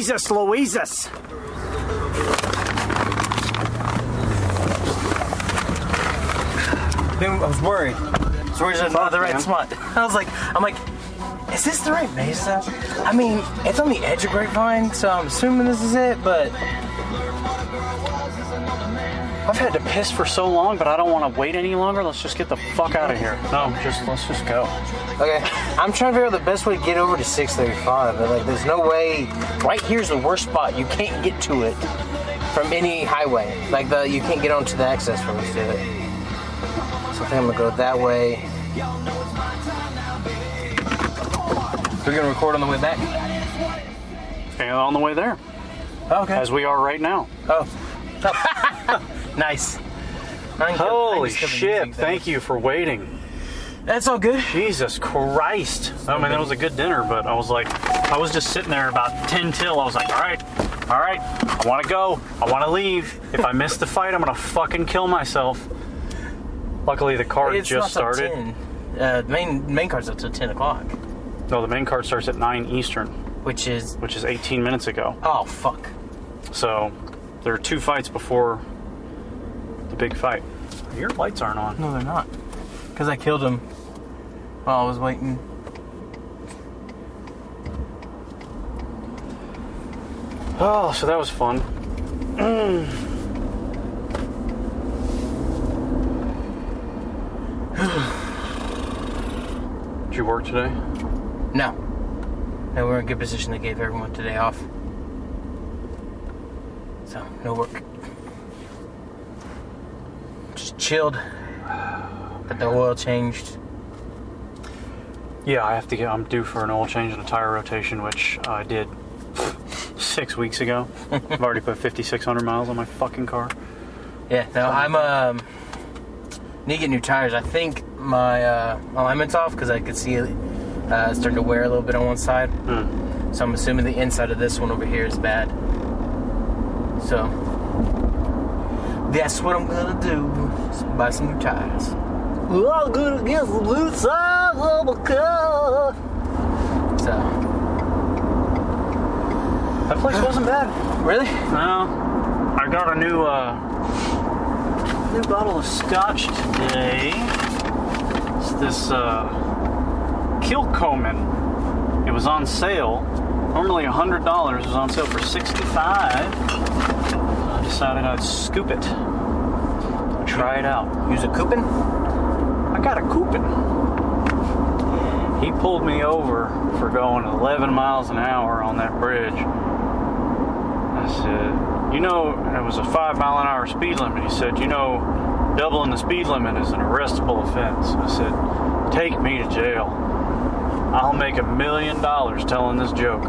Jesus Louises! Then I was worried. So where's Fuck, the right man. spot? I was like, I'm like, is this the right mesa? I mean, it's on the edge of Grapevine, so I'm assuming this is it, but I've had to piss for so long, but I don't want to wait any longer. Let's just get the fuck out of here. No, just let's just go. okay. I'm trying to figure out the best way to get over to 635, but like, there's no way. Right here's the worst spot. You can't get to it from any highway. Like the, you can't get onto the access roads to it. So I think I'm gonna go that way. We're gonna record on the way back. And on the way there, oh, Okay. as we are right now. Oh. nice. I can kill- I Holy can skip the shit! Thank you for waiting. That's all good. Jesus Christ! I mean, that was a good dinner, but I was like, I was just sitting there about ten till. I was like, all right, all right, I want to go. I want to leave. If I miss the fight, I'm gonna fucking kill myself. Luckily, the card It's just not till started. 10. Uh, main main card's up till 10 o'clock, No, the main card starts at nine Eastern, which is which is 18 minutes ago. oh fuck. So there are two fights before the big fight. Your lights aren't on. No, they're not. Cause I killed him while I was waiting. Oh, so that was fun. Did you work today? No. And we're in a good position. They gave everyone today off. So no work. Just chilled. But the oil changed. Yeah, I have to get. I'm due for an oil change and a tire rotation, which I did six weeks ago. I've already put 5,600 miles on my fucking car. Yeah, no, I'm um need to get new tires. I think my uh, alignment's off because I could see it uh, starting to wear a little bit on one side. Hmm. So I'm assuming the inside of this one over here is bad. So that's what I'm gonna do. is buy some new tires. I'm gonna get some new tires on my car. So That place wasn't bad. really, No, I got a new uh, new bottle of scotch today. It's this uh, Kilchoman. It was on sale. Normally hundred dollars. It was on sale for sixty-five. I decided I'd scoop it. Try it out. use a coupon. I got a coupon. He pulled me over for going 11 miles an hour on that bridge. I said, you know, it was a five mile an hour speed limit. He said, you know, doubling the speed limit is an arrestable offense. I said, take me to jail. I'll make a million dollars telling this joke.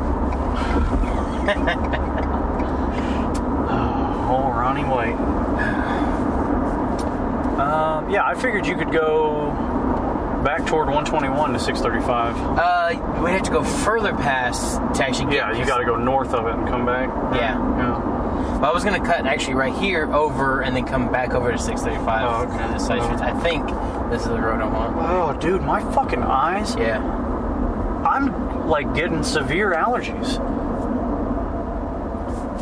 oh, Ronnie White. Um, yeah, I figured you could go back toward 121 to 635. Uh, we have to go further past to actually get. Yeah, you got to go north of it and come back. Yeah. Yeah. Well, I was gonna cut actually right here over and then come back over to 635 Oh, okay. side streets. I think this is the road I want. Oh, dude, my fucking eyes. Yeah. I'm like getting severe allergies.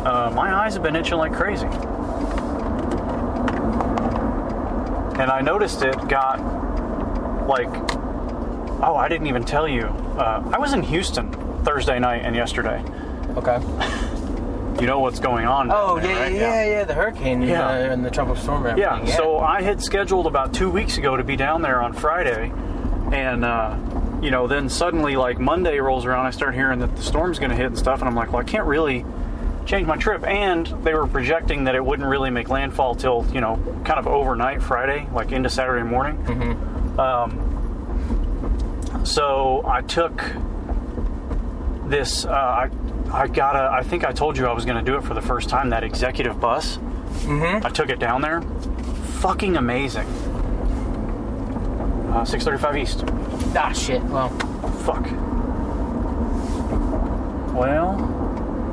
Uh, my eyes have been itching like crazy. And I noticed it got like, oh, I didn't even tell you. Uh, I was in Houston Thursday night and yesterday. Okay. You know what's going on. Oh there, yeah, right? yeah, yeah, yeah, The hurricane Yeah. uh, and the tropical storm. And Yeah, so I had scheduled about two weeks ago to be down there on Friday, and uh, you know, then suddenly like Monday rolls around, I start hearing that the storm's going to hit and stuff, and I'm like, well, I can't really change my trip. And they were projecting that it wouldn't really make landfall till you know, kind of overnight Friday, like into Saturday morning. Um, so I took this. Uh, I I got a. I think I told you I was going to do it for the first time. That executive bus. Mm-hmm. I took it down there. Fucking amazing. Uh, 635 East. ah shit. Well, Fuck. Well,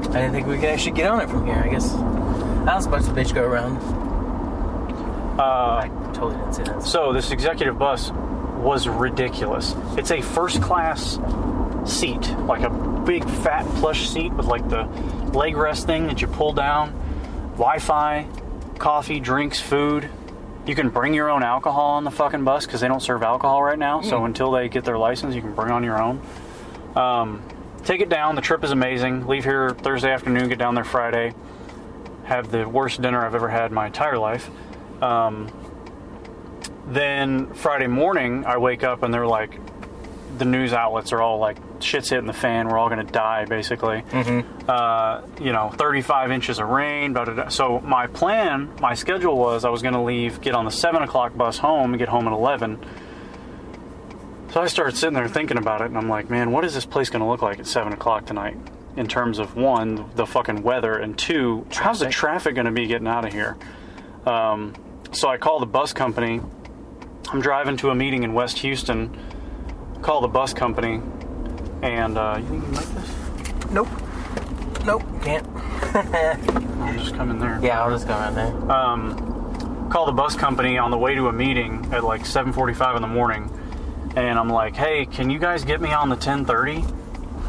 I didn't think we could actually get on it from here. I guess I was supposed to bitch go around. uh, totally didn't see that. so this executive bus was ridiculous. It's a first class seat, like a big fat plush seat with like the leg rest thing that you pull down, Wi-Fi, coffee, drinks, food. You can bring your own alcohol on the fucking bus because they don't serve alcohol right now. So until they get their license, you can bring on your own. Um, take it down. The trip is amazing. Leave here Thursday afternoon, get down there Friday. Have the worst dinner I've ever had in my entire life. Um, then Friday morning, I wake up and they're like, the news outlets are all like, shit's hitting the fan. We're all going to die, basically. Uh, you know, 35 inches of rain. Blah, blah, blah. So my plan, my schedule was I was going to leave, get on the 7 o'clock bus home, and get home at 11. So I started sitting there thinking about it, and I'm like, man, what is this place going to look like at 7 o'clock tonight? In terms of one, the fucking weather, and two, how's the Traffic. traffic going to be getting out of here? Um, so I call the bus company. I'm driving to a meeting in West Houston. Call the bus company, and uh, you think you can make this? Nope. Nope. Can't. I'll just come in there. Yeah, I'll just go in there. um, call the bus company on the way to a meeting at like 7:45 in the morning, and I'm like, "Hey, can you guys get me on the 10:30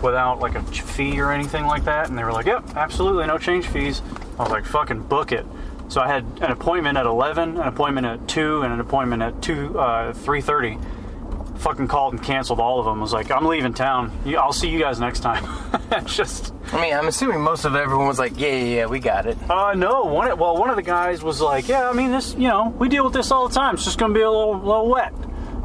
without like a fee or anything like that?" And they were like, "Yep, absolutely, no change fees." I was like, "Fucking book it." So I had an appointment at 11, an appointment at 2, and an appointment at 2 uh, 3:30. Fucking called and canceled all of them. I was like, "I'm leaving town. I'll see you guys next time." It's just. I mean, I'm assuming most of everyone was like, yeah, yeah, yeah, we got it. Uh, no. One, well, one of the guys was like, "Yeah, I mean, this, you know, we deal with this all the time. It's just gonna be a little, little wet."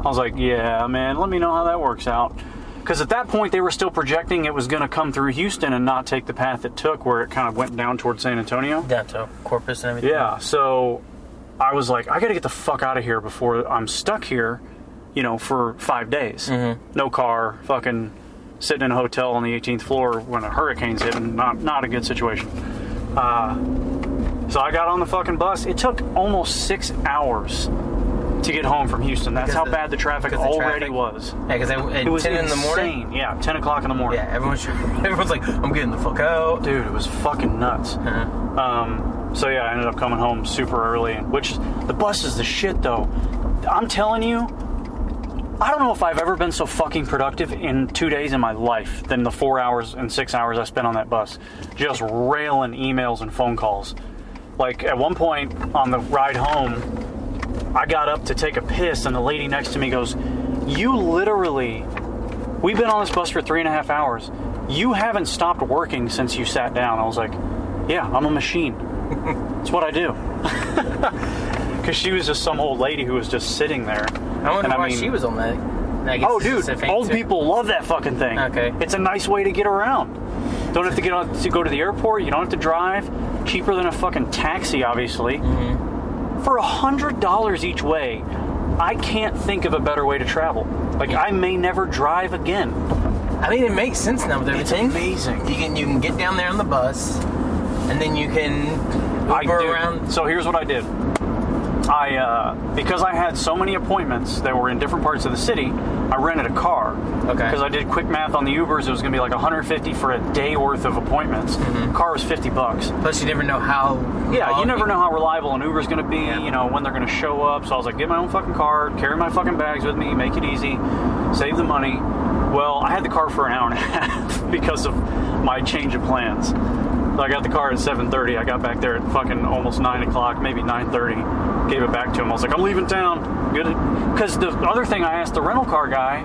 I was like, "Yeah, man. Let me know how that works out." Because at that point, they were still projecting it was gonna come through Houston and not take the path it took, where it kind of went down towards San Antonio. Down to Corpus and everything. Yeah. So I was like, I gotta get the fuck out of here before I'm stuck here, you know, for five days. No car, fucking sitting in a hotel on the 18th floor when a hurricane's hitting. Not not a good situation. Uh, so I got on the fucking bus. It took almost six hours to get home from Houston. That's Because how the- bad the traffic the already traffic- was. Yeah, because It was 10 in the morning. insane. Yeah, 10 o'clock in the morning. Yeah, everyone's everyone's like, I'm getting the fuck out. Dude, it was fucking nuts. Uh-huh. Um, so yeah, I ended up coming home super early, which the bus is the shit though. I'm telling you, I don't know if I've ever been so fucking productive in two days in my life than the four hours and six hours I spent on that bus, just railing emails and phone calls. Like at one point on the ride home, I got up to take a piss, and the lady next to me goes, "You literally We've been on this bus for three and a half hours. You haven't stopped working since you sat down. I was like, Yeah, I'm a machine. it's what I do. Because she was just some old lady who was just sitting there. I wonder And why mean- she was on that. Oh, dude, just a thing, old too. people love that fucking thing. Okay. It's a nice way to get around. Don't have to get on to go to the airport. You don't have to drive. Cheaper than a fucking taxi, obviously. Mm-hmm. For a hundred dollars each way, I can't think of a better way to travel. Like I may never drive again. I mean, it makes sense now with It's amazing. You can you can get down there on the bus, and then you can I Uber do- around. So here's what I did. I uh, because I had so many appointments that were in different parts of the city, I rented a car. Okay. Because I did quick math on the Ubers, it was going to be like 150 for a day worth of appointments. Car was 50 bucks. Plus, you never know how. Yeah, you never know how reliable an Uber's going to be. You know when they're going to show up. So I was like, get my own fucking car, carry my fucking bags with me, make it easy, save the money. Well, I had the car for an hour and a half because of my change of plans. So I got the car at 7:30. I got back there at fucking almost nine o'clock, maybe 9:30. Gave it back to him. I was like, I'm leaving town. Good. Because the other thing I asked the rental car guy,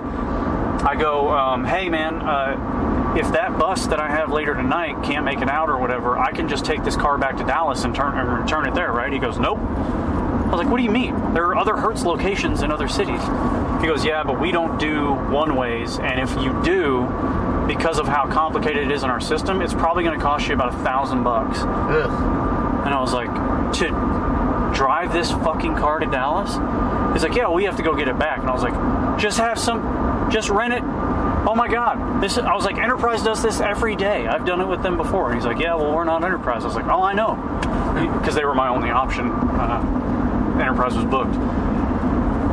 I go, um, hey man, uh, if that bus that I have later tonight can't make it out or whatever, I can just take this car back to Dallas and turn and it there, right? He goes, nope. I was like, what do you mean? There are other Hertz locations in other cities. He goes, yeah, but we don't do one ways, and if you do, because of how complicated it is in our system, it's probably going to cost you about a thousand bucks. And I was like, to drive this fucking car to Dallas? He's like, yeah, we have to go get it back. And I was like, just have some, just rent it. Oh my God. This, I was like, Enterprise does this every day. I've done it with them before. And he's like, yeah, well, we're not Enterprise. I was like, oh, I know. Because they were my only option. Uh, Enterprise was booked.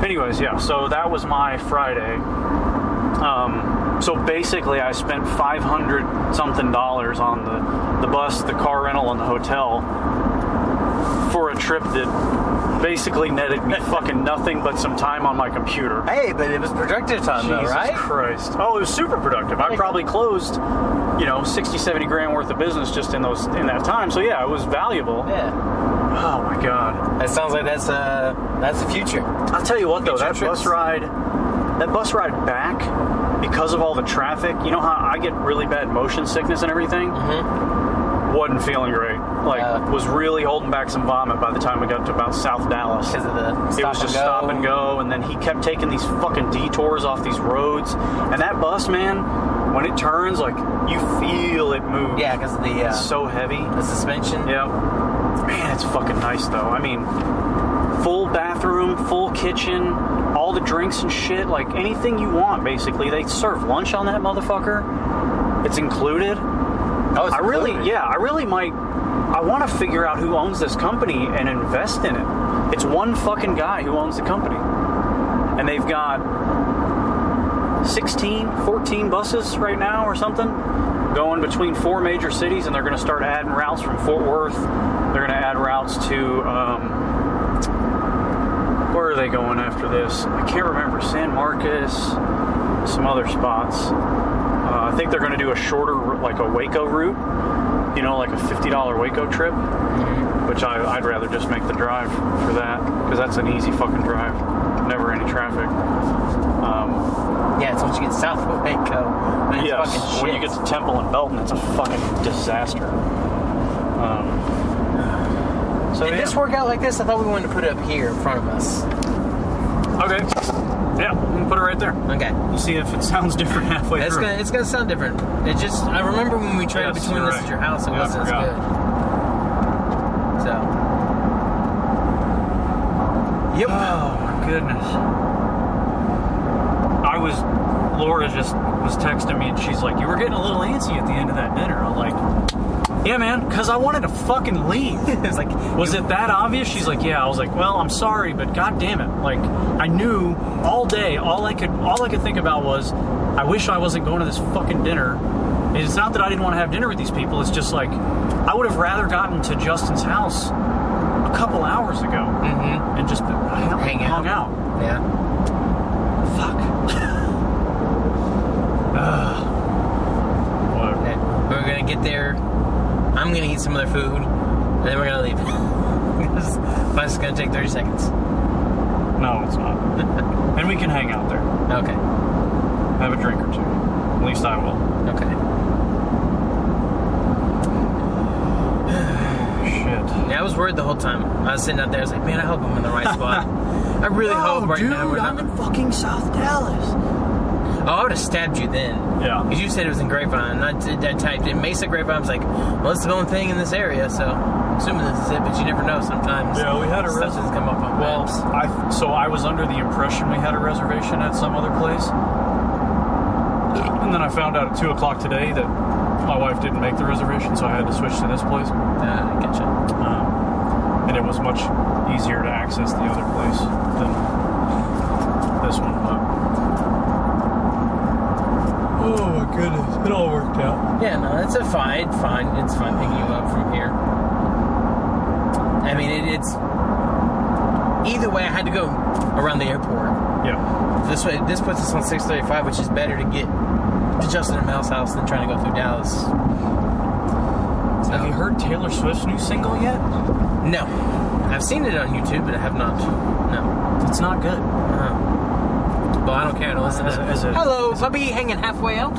Anyways, yeah, so that was my Friday. Um, so basically, I spent 500 something dollars on the, the bus, the car rental, and the hotel for a trip that basically netted me fucking nothing but some time on my computer. Hey, but it was productive time, though, Jesus right? Christ. Oh, it was super productive. I probably closed, you know, 60, 70 grand worth of business just in those in that time. So yeah, it was valuable. Yeah. Oh my god. That sounds like that's uh that's the future. I'll tell you what though, Future that trips. bus ride that bus ride back because of all the traffic, you know how I get really bad motion sickness and everything? Mm-hmm. Wasn't feeling great. Like Uh. was really holding back some vomit by the time we got to about South Dallas. Because of the stop it was just go. stop and go, and then he kept taking these fucking detours off these roads. And that bus, man, when it turns, like you feel it move. Yeah, because of the uh, it's so heavy. the suspension. Yeah, man, it's fucking nice though. I mean, full bathroom, full kitchen, all the drinks and shit, like anything you want, basically. They serve lunch on that motherfucker. It's included. Oh, it's I really, yeah, I really might. I want to figure out who owns this company and invest in it. It's one fucking guy who owns the company. And they've got 16, 14 buses right now or something going between four major cities, and they're going to start adding routes from Fort Worth. They're going to add routes to. Um, where are they going after this? I can't remember. San Marcos, some other spots. Uh, I think they're going to do a shorter, like a Waco route. You know, like a $50 Waco trip, which I, I'd rather just make the drive for that because that's an easy fucking drive. Never any traffic. Um, Yeah, it's once you get south of Waco. Man, it's yes, when you get to Temple and Belton, it's a fucking disaster. Um, so Did yeah. this work out like this? I thought we wanted to put it up here in front of us. Okay. Yeah, we can put it right there. Okay. We'll see if it sounds different halfway It's through. gonna it's gonna sound different. It just I remember when we traded Yes, between this right. at your house, it Yeah, wasn't as good. So Yep. Oh my goodness. I was Laura just was texting me and she's like, You were getting a little antsy at the end of that dinner. I'm like, Yeah man, because I wanted to fucking leave. it's like Was it that obvious? She's like, Yeah. I was like, Well, I'm sorry, but god damn it. Like I knew all day, all I could all I could think about was I wish I wasn't going to this fucking dinner. And It's not that I didn't want to have dinner with these people, it's just like I would have rather gotten to Justin's house a couple hours ago Mhm. and just hung, Hang out. hung out. Yeah. Fuck. Okay. We're gonna get there. I'm gonna eat some of their food, and then we're gonna leave. This bus is gonna take 30 seconds. No, it's not. and we can hang out there, Okay. have a drink or two. At least I will. Okay. Shit. Yeah, I was worried the whole time. I was sitting out there. I was like, man, I hope I'm in the right spot. I really hope right now we're not. fucking South Dallas. Oh, I would have stabbed you then. Yeah. Because you said it was in Grapevine. And I, did- I typed in Mesa Grapevine. I was like, well, it's the only thing in this area, so I'm assuming this is it, but you never know sometimes. Yeah, we had a reservation. come up on Well. I so I was under the impression we had a reservation at some other place, and then I found out at two o'clock today that my wife didn't make the reservation, so I had to switch to this place. Uh, I getcha. um, and it was much easier to access the other place than this one. But oh my goodness, it all worked out. Yeah, no, it's a fine, fine. It's fine picking you up from here. I mean, it, it's either way. I had to go around the airport. Yeah, This way, this puts us on 635, which is better to get to Justin and Mel's house than trying to go through Dallas. So, have you heard Taylor Swift's new single yet? No, I've seen it on YouTube, but I have not. No. It's not good. Uh, well, I don't care to listen As to a- as a- Hello, puppy hanging halfway out.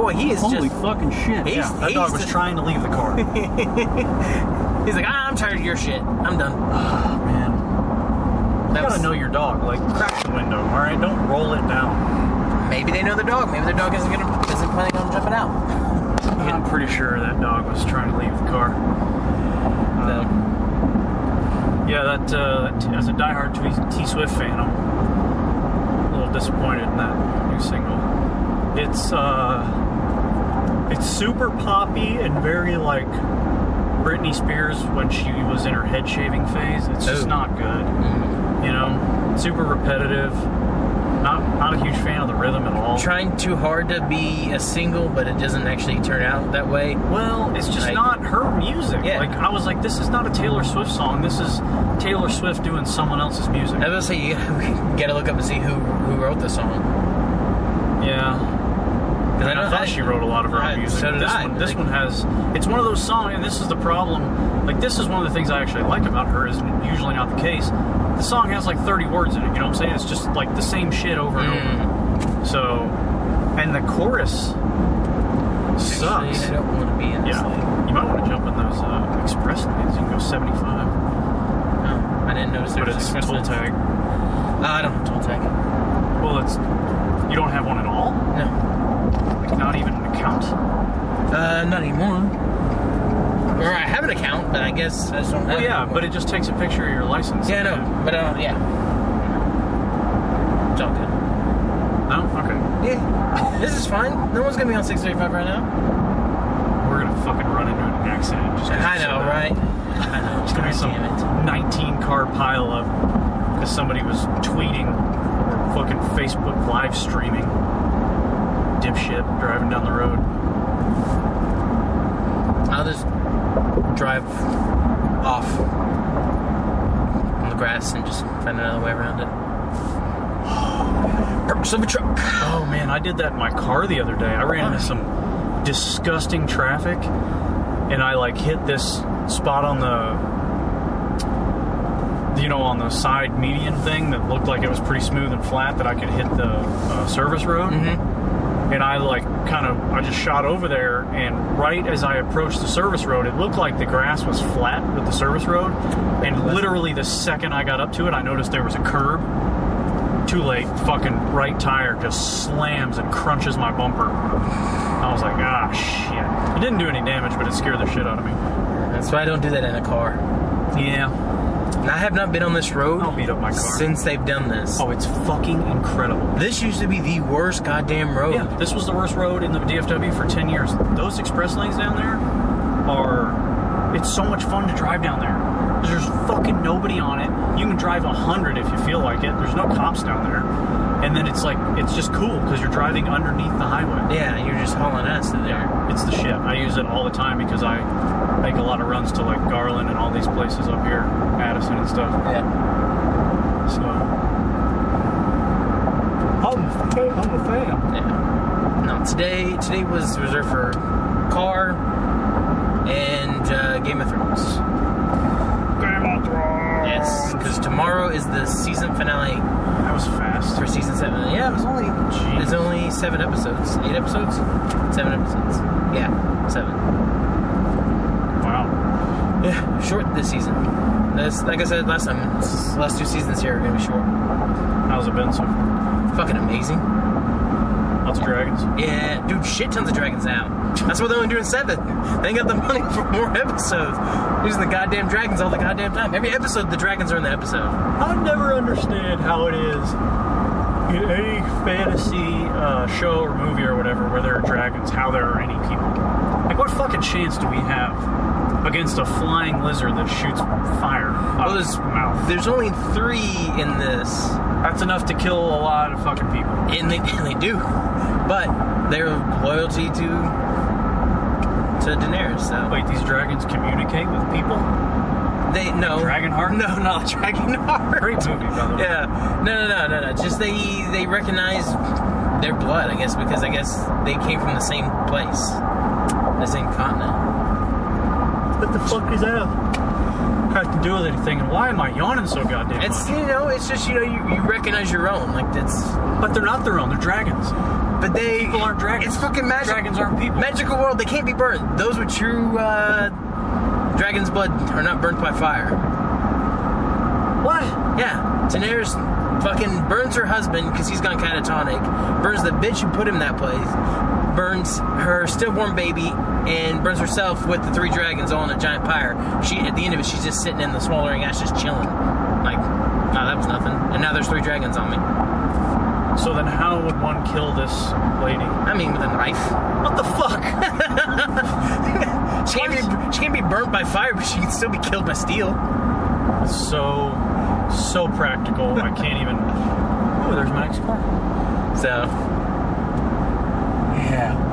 Boy, he is Holy just. fucking shit! He's- yeah, that dog was the- trying to leave the car. He's like, ah, I'm tired of your shit. I'm done. Man, you That gotta know your dog. Like, crack the window. All right, don't roll it down. Maybe they know the dog. Maybe their dog isn't gonna isn't planning on jumping out. I'm pretty sure that dog was trying to leave the car. So, Yeah, that, uh, as a diehard T Swift fan, I'm a little disappointed in that new single. It's uh, it's super poppy and very like Britney Spears when she was in her head shaving phase. It's just Ooh. not good. mm, You know, super repetitive. Not not a huge fan of the rhythm at all. Trying too hard to be a single, but it doesn't actually turn out that way. Well, it's just Like- not her music. Yeah. Like I was like, this is not a Taylor Swift song. This is Taylor Swift doing someone else's music. I was gonna say you gotta look up and see who who wrote the song. Yeah. Because I, thought she wrote a lot of her I- own music. so this I. one, this one has. It's one of those songs, and this is the problem. Like this is one of the things I actually like about her. Is usually not the case. The song has like 30 words in it. You know what I'm saying? It's just like the same shit over and Mm. over. So, and the chorus sucks. Actually, I don't want to be in this yeah, thing. you might want to jump in those uh, express lanes. You can go 75, Oh, I didn't notice there but was it's express toll tag. Uh, I don't have a toll tag. Well, it's you don't have one at all. No. Like not even an account. Uh, not anymore. Or I have an account, but I guess I just don't have Well, yeah, but it just takes a picture of your license. Yeah, no, but uh, yeah. It's all good. No? Okay. Yeah, this is fine. No one's gonna be on 635 right now. We're gonna fucking run into an accident. Just I know, that. right? I know. It's gonna be some it. 19 car pile pileup because somebody was tweeting or fucking Facebook live streaming. Dipshit driving down the road. I'll just drive off on the grass and just find another way around it. Perks of a truck. Oh man, I did that in my car the other day. I ran into some disgusting traffic and I like hit this spot on the you know on the side median thing that looked like it was pretty smooth and flat that I could hit the uh, service road. Mm-hmm. And I like kind of I just shot over there and right as I approached the service road it looked like the grass was flat with the service road and literally the second I got up to it I noticed there was a curb. Too late. Fucking right tire just slams and crunches my bumper. I was like ah shit. It didn't do any damage but it scared the shit out of me. That's why I don't do that in a car. yeah And I have not been on this road I'll beat up my car since they've done this. oh it's fucking incredible This used to be the worst goddamn road. Yeah, this was the worst road in the DFW for 10 years. Those express lanes down there are. It's so much fun to drive down there. There's fucking nobody on it. You can drive 100 if you feel like it. There's no cops down there. And then it's like, it's just cool because you're driving underneath the highway. Yeah, you're just hauling ass to there. It's the shit. I use it all the time because I make a lot of runs to like Garland and all these places up here, Addison and stuff. Yeah. So. I'm a fan. I'm a fan. Yeah. No, today today was reserved for car and uh, Game of Thrones. Game of Thrones. Yes, because tomorrow is the season finale That was fast. for season seven. Yeah, it was only Jeez. there's only seven episodes, eight episodes, seven episodes. Yeah, seven. Yeah, short this season. This, like I said last time, last two seasons here are gonna be short. How's it been so far? Fucking amazing. Lots of dragons. Yeah, dude, shit tons of dragons out. That's why they're only doing seven. They ain't got the money for more episodes. Using the goddamn dragons all the goddamn time. Every episode, the dragons are in the episode. I never understand how it is in any fantasy uh, show or movie or whatever where there are dragons, how there are any people. Like, what fucking chance do we have against a flying lizard that shoots fire out Well, of its mouth? there's only three in this, That's enough to kill a lot of fucking people. and they, and they do. But their loyalty to to Daenerys. So Wait, these dragons communicate with people? they no Dragonheart? No, not Dragonheart. Great movie, by the way. Yeah, no, no, no, no, no. Just they they recognize their blood, I guess, because I guess they came from the same place, the same continent. What the fuck is that? Have to do with anything? And why am I yawning so goddamn It's much? you know, it's just you know you, you recognize your own like that's. But they're not their own. They're dragons. But they People aren't dragons. It's fucking magic. Dragons aren't people. Magical world. They can't be burnt. Those with true uh, dragon's blood are not burnt by fire. What? Yeah, Daenerys fucking burns her husband because he's gone catatonic. Burns the bitch who put him in that place. Burns her stillborn baby and burns herself with the three dragons all in a giant pyre. She at the end of it, she's just sitting in the smoldering ashes, chilling. Like, no, that was nothing. And now there's three dragons on me. So then, how would one kill this lady? I mean, with a knife. What the fuck? She can't, be, she can't be burnt by fire, but she can still be killed by steel. so, so practical. I can't even. Oh, there's my next car. So,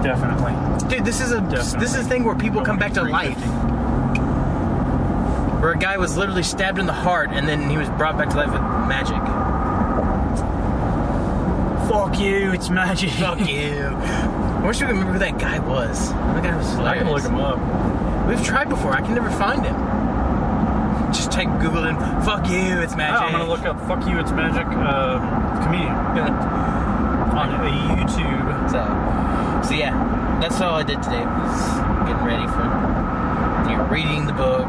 definitely. dude, this is a Definitely. this is a thing where people come back to life. Where a guy was literally stabbed in the heart and then he was brought back to life with magic. Fuck you, it's magic. Fuck you. I wish we could remember who that guy was. That guy was I hilarious. can look him up. We've tried before. I can never find him. Just type Google in. Fuck you. It's Oh, magic. I'm gonna look up "fuck you, it's magic" uh, comedian on a YouTube. So, yeah, that's all I did today. Was getting ready for you know, reading the book,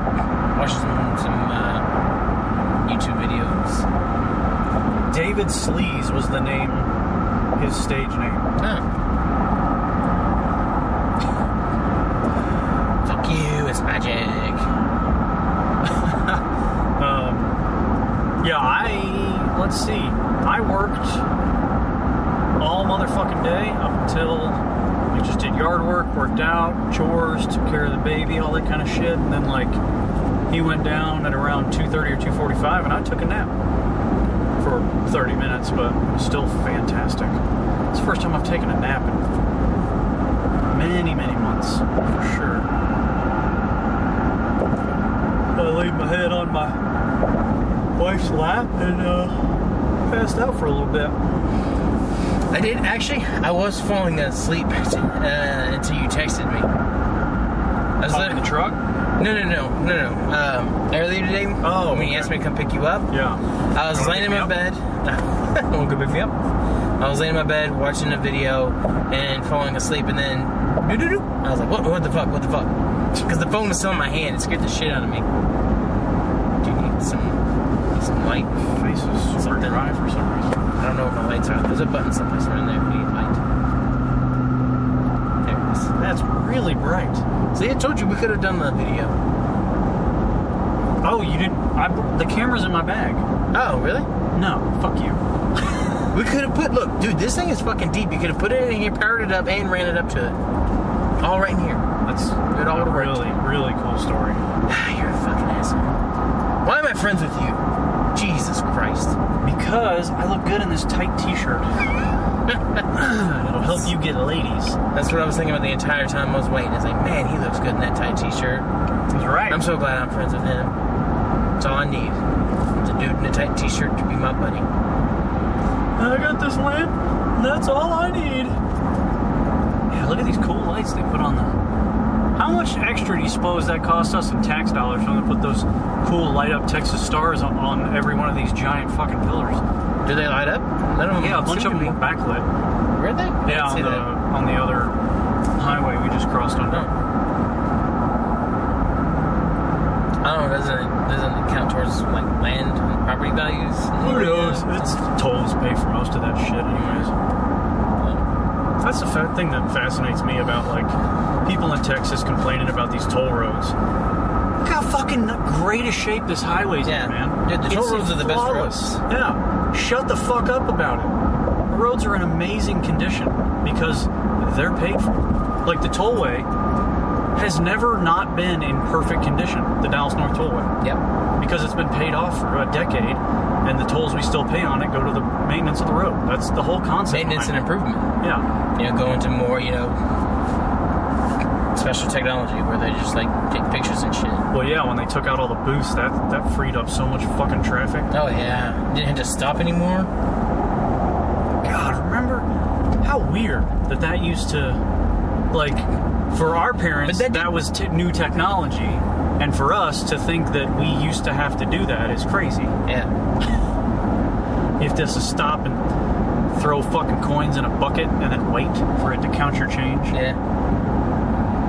watching some, some uh, YouTube videos. David Sleaze was the name, his stage name. Huh. Fuck you. It's magic. Um, yeah, I let's see. I worked all motherfucking day up until we just did yard work, worked out, chores, took care of the baby, all that kind of shit, and then like he went down at around 2:30 or 2:45, and I took a nap for 30 minutes, but still fantastic. It's the first time I've taken a nap in many, many months, for sure. I laid my head on my wife's lap and uh, passed out for a little bit. I did actually. I was falling asleep uh, until you texted me. I was in the truck? No, no, no, no, no. Um, earlier today, Oh, when you okay. asked me to come pick you up, Yeah. I was laying in my bed. No, go pick me up. I was laying in my bed watching a video and falling asleep, and then. I was like, "What? What the fuck? What the fuck?" Because the phone was still in my hand. It scared the shit out of me. Do you need some some light? Face is super Something. dry for some reason. I don't know where my lights are. There's a button someplace around there you need light. There it is. That's really bright. See, I told you we could have done the video. Oh, you didn't? I, the camera's in my bag. Oh, really? No, fuck you. We could have put. Look, dude, this thing is fucking deep. You could have put it in here, powered it up, and ran it up to it. All right in here. That's It all a really, really cool story. You're a fucking asshole. Why am I friends with you? Jesus Christ. Because I look good in this tight t-shirt. It'll help you get ladies. That's what I was thinking about the entire time I was waiting. It's like, man, he looks good in that tight T-shirt. He's right. I'm so glad I'm friends with him. That's all I need. Is a dude in a tight T-shirt to be my buddy. I got this lamp. That's all I need. Yeah, look at these cool lights they put on the. How much extra do you suppose that cost us in tax dollars they put those cool light up Texas stars on, on every one of these giant fucking pillars? Do they light up? None of them Yeah, a bunch of them were backlit. Were they? I Yeah, on the that. on the other highway we just crossed on. Oh. I don't know. Doesn't it, doesn't it count towards like land and property values? Who knows? It's tolls pay for most of that shit, anyways. That's the fa- thing that fascinates me about like people in Texas complaining about these toll roads. Look how fucking great a shape this highway's Yeah. in, man. Dude, the toll It's roads are the best roads. Yeah. Shut the fuck up about it. The roads are in amazing condition because they're paid for. Like the tollway has never not been in perfect condition. The Dallas North Tollway Yep. because it's been paid off for a decade, and the tolls we still pay on it go to the maintenance of the road. That's the whole concept. Maintenance and improvement. Yeah, You know, go into more, you know, special technology where they just like take pictures and shit. well, yeah. When they took out all the booths, that that freed up so much fucking traffic. Oh yeah, didn't have to stop anymore. God, remember how weird that that used to, like, for our parents, that that, was t- new technology, and for us to think that we used to have to do that is crazy. Yeah. Have to just stop and throw fucking coins in a bucket and then wait for it to count your change. Yeah.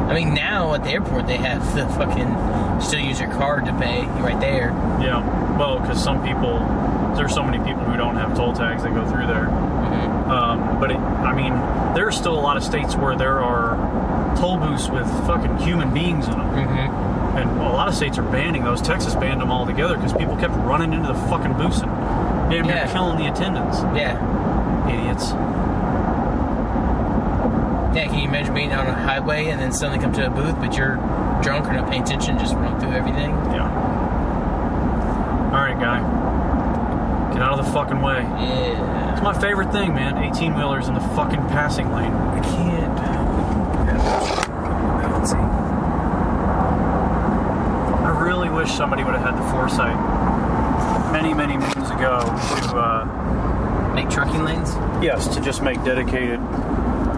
I mean, now at the airport they have the fucking still use your card to pay right there. Yeah, well, because some people, there's so many people who don't have toll tags that go through there. Mm-hmm. Um, but it, I mean, there are still a lot of states where there are toll booths with fucking human beings in them, Mm-hmm. and a lot of states are banning those. Texas banned them altogether because people kept running into the fucking booths and damn near Yeah. killing the attendants. Yeah. Idiots. Yeah. Can you imagine being on a highway and then suddenly come to a booth, but you're drunk or not paying attention, just run through everything? Yeah. All right, guy. Get out of the fucking way. Yeah. It's my favorite thing, man. 18 wheelers in the fucking passing lane. I can't. Let's see. I really wish somebody would have had the foresight many, many moons ago to, uh, Make trucking lanes? yes, to just make dedicated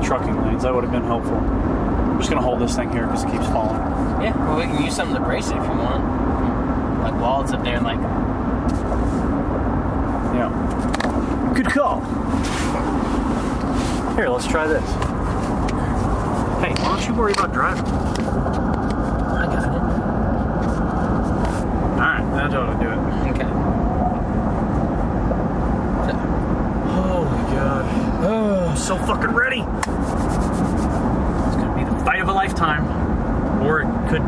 trucking lanes. That would have been helpful. I'm just gonna hold this thing here because it keeps falling. Yeah, well, we can use something to brace it if you want. Like while it's up there, and like, Yeah. Good call. Here, let's try this. Hey, why don't you worry about driving? I got it. Alright, that ought to do it. Okay. So, Holy god. Oh, so fucking ready. It's gonna be the fight of a lifetime. Or it could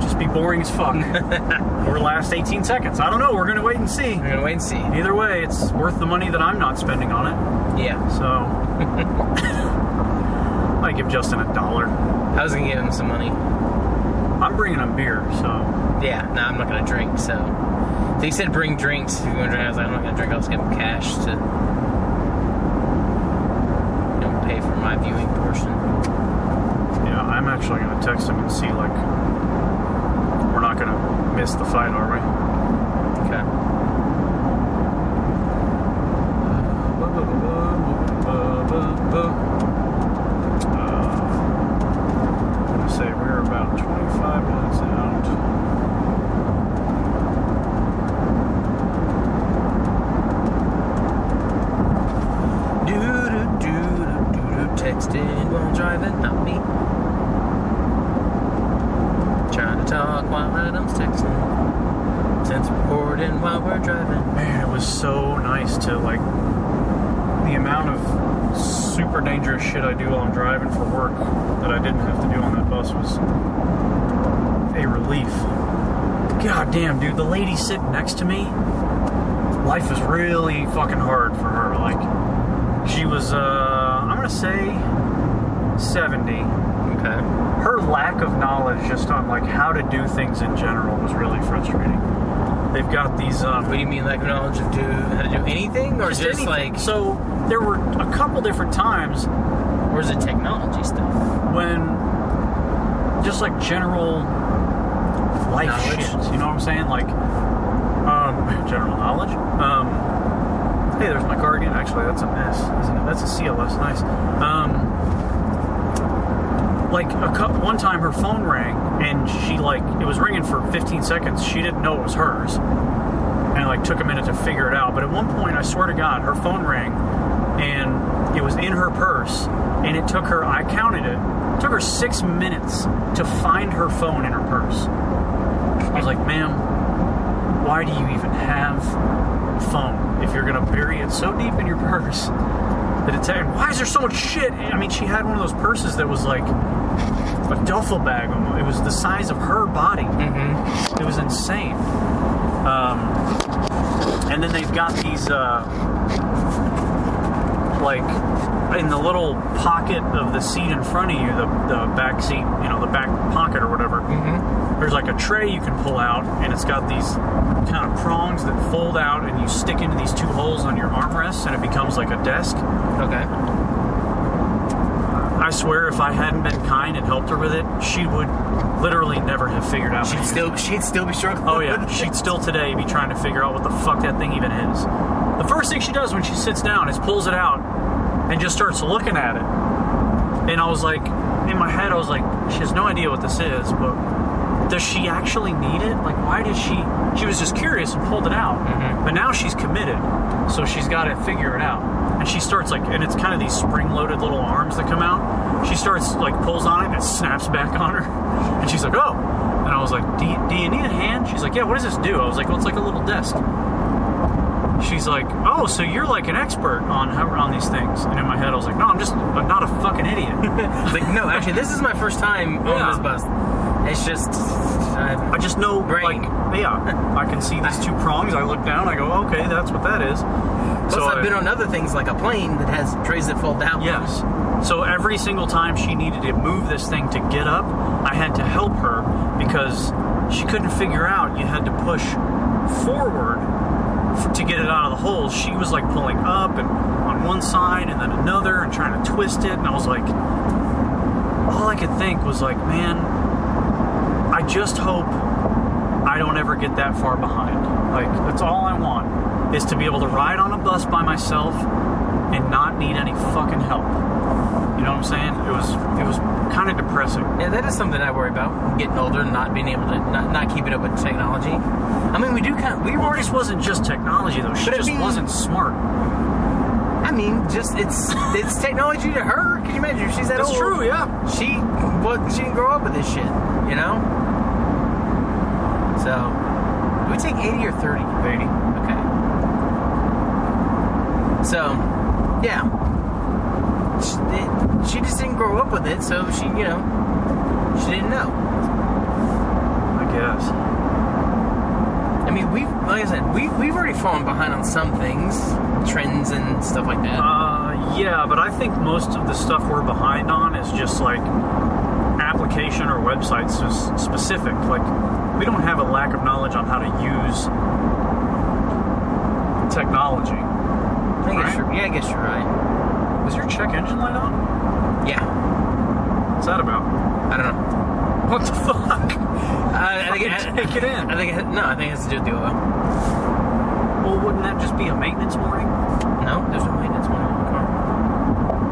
just be boring as fuck. or last 18 seconds. I don't know. We're gonna wait and see. we're gonna wait and see. Either way, it's worth the money that I'm not spending on it. Yeah. So. I give Justin a dollar. I was gonna give him some money. I'm bringing him beer, so. Yeah, no, I'm not gonna drink. So they said bring drinks if you want to drink. I was like, I'm not gonna drink. I'll just give him cash to you know, pay for my viewing portion. Actually gonna text him and see, like. We're not gonna miss the fight, are we? Okay. I'm gonna say we're about 25 minutes out. Do do do do do texting while driving, not me. Trying to talk while Adam's texting. Since recording while we're driving. Man, it was so nice to like the amount of super dangerous shit I do while I'm driving for work that I didn't have to do on that bus was a relief. God damn, dude, the lady sitting next to me, life is really fucking hard for her. Like, she was, uh, I'm gonna say 70 Okay. her lack of knowledge just on like how to do things in general was really frustrating. They've got these um, What do you mean, like knowledge of do how to do anything, or just, anything. like, so there were a couple different times or is it technology stuff? when just like general life Knowledge? shit. You know what I'm saying? Like um, general knowledge. Um, hey, there's my car again. Actually, that's a mess, isn't it? That's a CLS. Nice. Um, like a cou- one time, her phone rang and she like it was ringing for 15 seconds. She didn't know it was hers, and it, like took a minute to figure it out. But at one point, I swear to God, her phone rang and it was in her purse, and it took her. I counted it. It took her six minutes to find her phone in her purse. I was like, ma'am, why do you even have a phone if you're gonna bury it so deep in your purse that it's why is there so much shit? I mean, she had one of those purses that was like a duffel bag. almost. It was the size of her body. Mm-hmm. It was insane. Um, and then they've got these, uh, like, in the little pocket of the seat in front of you, the, the back seat, you know, the back pocket or whatever. Mm-hmm. There's like a tray you can pull out, and it's got these kind of prongs that fold out, and you stick into these two holes on your armrests, and it becomes like a desk. Okay. I swear, if I hadn't been kind and helped her with it, she would literally never have figured out. She'd still she'd still be struggling. Oh yeah, she'd still today be trying to figure out what the fuck that thing even is. The first thing she does when she sits down is pulls it out and just starts looking at it. And I was like, in my head, I was like, she has no idea what this is, but does she actually need it? Like, why did she? She was just curious and pulled it out. Mhm. But now she's committed, so she's got to figure it out. And she starts like, and it's kind of these spring-loaded little arms that come out. She starts like pulls on it and it snaps back on her, and she's like, oh. And I was like, do you, do you need a hand? She's like, yeah. What does this do? I was like, well, it's like a little desk. She's like, oh, so you're like an expert on how on these things. And in my head, I was like, no, I'm just I'm not a fucking idiot. Like no, actually, this is my first time Yeah. on this bus. It's just uh, I just know, Brain. like, yeah, I can see these two prongs. I look down, I go, okay, that's what that is. plus so I've I- been on other things like a plane that has trays that fold down. Yes. So every single time she needed to move this thing to get up, I had to help her because she couldn't figure out you had to push forward to get it out of the hole, she was like pulling up and on one side and then another and trying to twist it. And I was like, all I could think was like, man, I just hope I don't ever get that far behind. Like, that's all I want is to be able to ride on a bus by myself and not need any fucking help. You know what I'm saying? It was it was kind of depressing. Yeah, that is something I worry about. Getting older and not being able to, not, not keeping up with technology. I mean, we do kind of, we Well, wasn't just technology though. She just mean- wasn't smart. I mean, just, it's, it's technology to her. Can you imagine if she's that That's old? true, yeah. She, what, she didn't grow up with this shit, you know? So, do we take 80 or 30? 80. Okay. So, yeah. It, she just didn't grow up with it, so she, you know, she didn't know. I guess. I mean, we've, like I said, we, we've already fallen behind on some things, trends and stuff like that. Uh, yeah, but I think most of the stuff we're behind on is just like application or websites specific. Like, we don't have a lack of knowledge on how to use technology. I guess right. you're, yeah, I guess you're right. Was your check engine light on? Yeah. What's that about? I don't know. What the fuck? I, I think it, take it in. I think it, no, I think it has to do with the oil. Well, wouldn't that just be a maintenance warning? No, there's no maintenance warning on the car.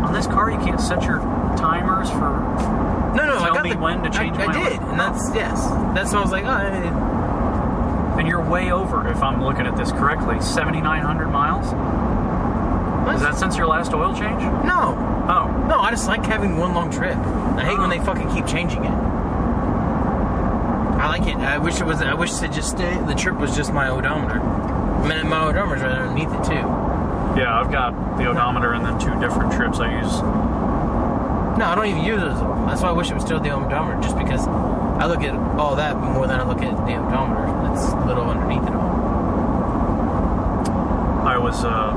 On this car, you can't set your timers for. No, no, I Tell got me the, when to change I, my I did, oil. and that's yes. That's what I was like. Oh, I, And you're way over, if I'm looking at this correctly, 7,900 miles? what? Is that since your last oil change? no. No. I just like having one long trip. I hate when they fucking keep changing it. I like it. I wish it was. I wish it just stay, the trip was just my odometer. I mean, my odometer's right underneath it too. Yeah, I've got the odometer and then two different trips I use. No, I don't even use it. That's why I wish it was still the odometer, just because I look at all that more than I look at the odometer. That's a little underneath it all. I was uh,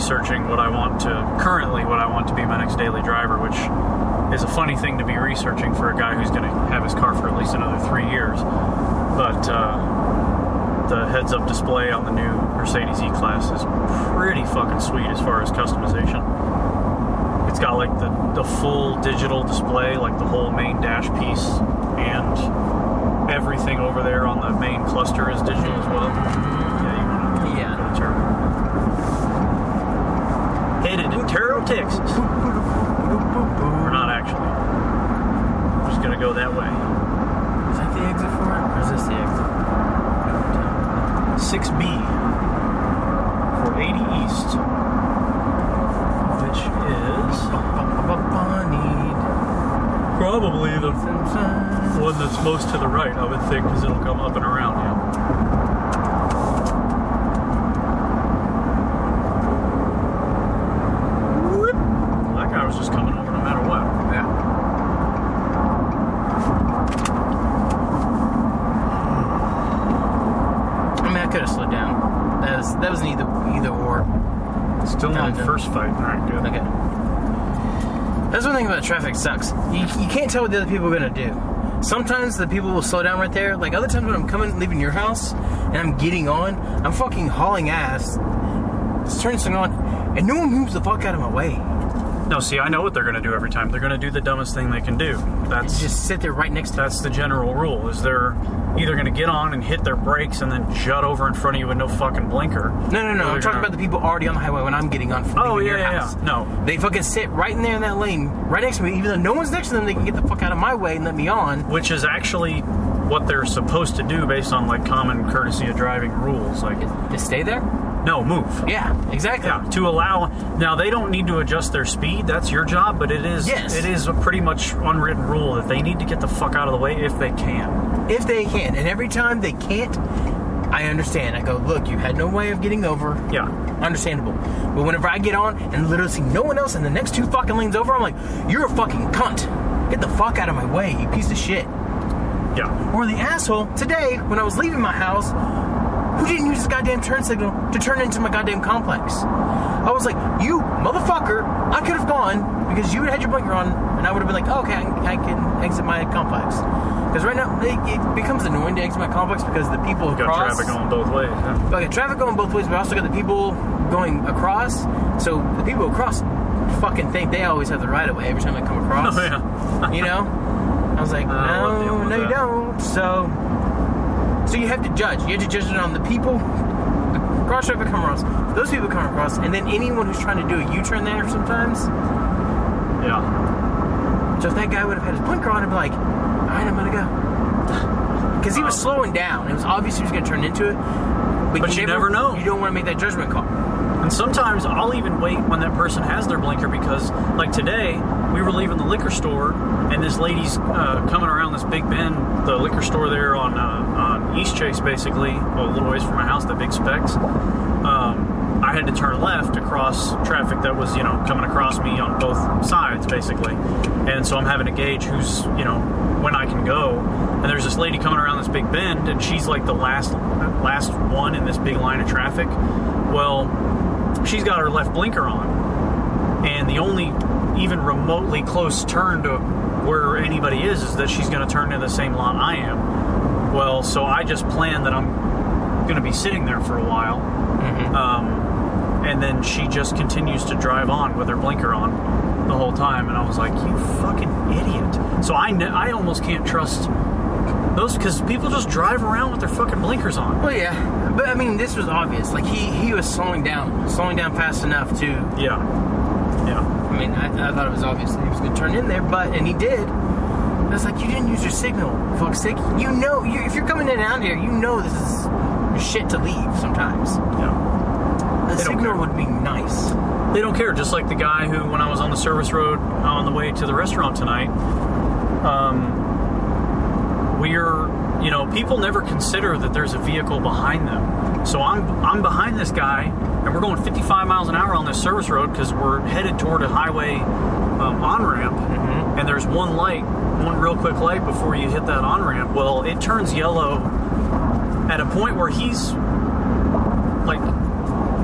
researching what I want to, currently, what I want to be my next daily driver, which is a funny thing to be researching for a guy who's going to have his car for at least another three years. But uh, the heads up display on the new Mercedes E Class is pretty fucking sweet as far as customization. It's got like the, the full digital display, like the whole main dash piece, and everything over there on the main cluster is digital as well. Yeah, you want to Yeah. go to Turbo. Headed to Turbo, Texas. We're not actually. We're just gonna go that way. Is that the exit for it? Or is this the exit? 6B for 80 East, which is probably the one that's most to the right, I would think, because it'll come up and around. Yeah. Whoop. That guy was just coming over no matter what. Yeah. I mean, I could have slowed down. That was that was an either either or. Still on Kinda. first fight. All right, good. Okay. That's one thing about traffic sucks. You, you can't tell what the other people are gonna do. Sometimes the people will slow down right there. Like other times when I'm coming, leaving your house, and I'm getting on, I'm fucking hauling ass, just turning something on, and no one moves the fuck out of my way. No, see, I know what they're going to do every time. They're going to do the dumbest thing they can do. That's Just sit there right next to that's the general rule. Is they're either going to get on and hit their brakes and then jut over in front of you with no fucking blinker. No, no, no. I'm talking gonna- about the people already on the highway when I'm getting on from Oh yeah, your yeah, house. yeah. No, They fucking sit right in there in that lane, right next to me. Even though no one's next to them, they can get the fuck out of my way and let me on. which is actually what they're supposed to do based on like common courtesy of driving rules. Like, Just stay there. no, move. Yeah, exactly. Yeah, to allow. Now they don't need to adjust their speed. That's your job, but it is Yes. it is a pretty much unwritten rule that they need to get the fuck out of the way if they can. If they can, and every time they can't, I understand. I go, look, you had no way of getting over. Yeah. Understandable. But whenever I get on and literally see no one else in the next two fucking lanes over, I'm like, you're a fucking cunt. Get the fuck out of my way, you piece of shit. Yeah. Or the asshole today when I was leaving my house who didn't use his goddamn turn signal to turn into my goddamn complex. I was like, you motherfucker, I could have gone because you had your blinker on, and I would have been like, oh, okay, I can, I can exit my complex. Because right now it, it becomes annoying to exit my complex because the people Got across. traffic going both ways. Yeah. Okay, traffic going both ways, but also got the people going across. So the people across fucking think they always have the right of way every time they come across. Oh, yeah. you know? I was like, Uh, no, no, you don't. So, so you have to judge. You have to judge it on the people, the cross traffic come across, those people come across, and then anyone who's trying to do a U-turn there sometimes. Yeah. So if that guy would have had his blinker on, I'd be like, all right, I'm gonna go. Because he was slowing down. It was obvious he was gonna turn into it. But, But you never know. You don't want to make that judgment call. And sometimes I'll even wait when that person has their blinker because, like today, we were leaving the liquor store and this lady's uh, coming around this big bend, the liquor store there on uh, on East Chase, basically, well, a little ways from my house, the big Spec's. Um, had to turn left to cross traffic that was, you know, coming across me on both sides, basically. And so I'm having to gauge who's, you know, when I can go. And there's this lady coming around this big bend, and she's like the last last one in this big line of traffic. Well, she's got her left blinker on, and the only even remotely close turn to where anybody is is that she's going to turn to the same lot I am. Well, so I just planned that I'm going to be sitting there for a while, um, and then she just continues to drive on with her blinker on the whole time, and I was like, "You fucking idiot!" So I ne- I almost can't trust those because people just drive around with their fucking blinkers on. Well, yeah, but I mean, this was obvious. Like he he was slowing down, slowing down fast enough to. Yeah, yeah. I mean, I, I thought it was obvious that he was going to turn in there, but and he did. I was like, you didn't use your signal, fuck's sake. You know, you, if you're coming in and out here, you know this is shit to leave sometimes. Yeah. Don't signal care. would be nice. They don't care. Just like the guy who, when I was on the service road on the way to the restaurant tonight, um, we're, you know, people never consider that there's a vehicle behind them. So I'm, I'm behind this guy, and we're going 55 miles an hour on this service road because we're headed toward a highway um, on ramp, and there's one light, one real quick light before you hit that on ramp. Well, it turns yellow at a point where he's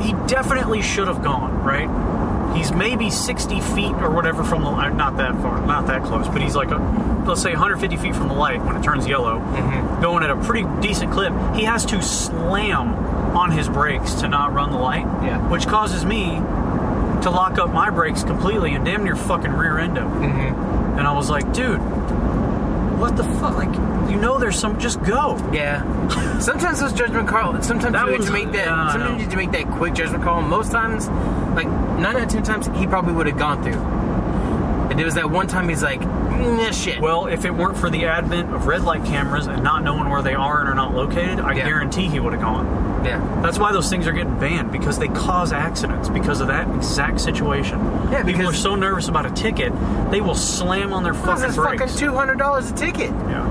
he definitely should have gone right he's maybe 60 feet or whatever from the light, not that far not that close but he's like a, let's say 150 feet from the light when it turns yellow going at a pretty decent clip he has to slam on his brakes to not run the light Yeah. which causes me to lock up my brakes completely and damn near fucking rear end him Mm-hmm. and i was like dude what the fuck like you know there's some just go Yeah. Sometimes those judgment calls. Sometimes That you have to make that. yeah, sometimes know. you have to make that quick judgment call. Most times, like nine out of ten times, he probably would have gone through. And there was that one time he's like, nah, shit. Well, if it weren't for the advent of red light cameras and not knowing where they are and are not located, I Yeah. guarantee he would have gone. Yeah. That's why those things are getting banned because they cause accidents because of that exact situation. Yeah, people are because- so nervous about a ticket, they will slam on their This fucking is brakes. fucking two hundred dollars a ticket, Yeah,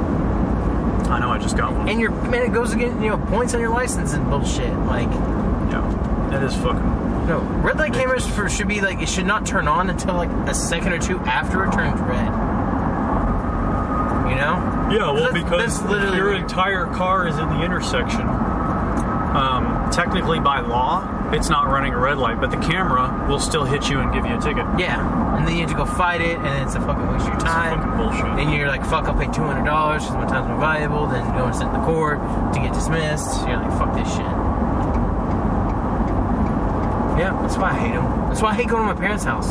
I know. I just got one. and your man, it goes against you know points on your license and bullshit. Like, yeah, that is fucking. no, red light cameras for should be like it should not turn on until like a second or two after it turns red. You know? Yeah, well, That's- because that's literally- your entire car is in the intersection. Um, technically, by law, it's not running a red light, but the camera will still hit you and give you a ticket. Yeah, and then you have to go fight it, and it's a fucking waste of your It's time. fucking bullshit. And you're like, fuck, I'll pay two hundred dollars because my time's more valuable than going to sit in the court to get dismissed. You're like, fuck this shit. Yeah, that's why I hate them. That's why I hate going to my parents' house.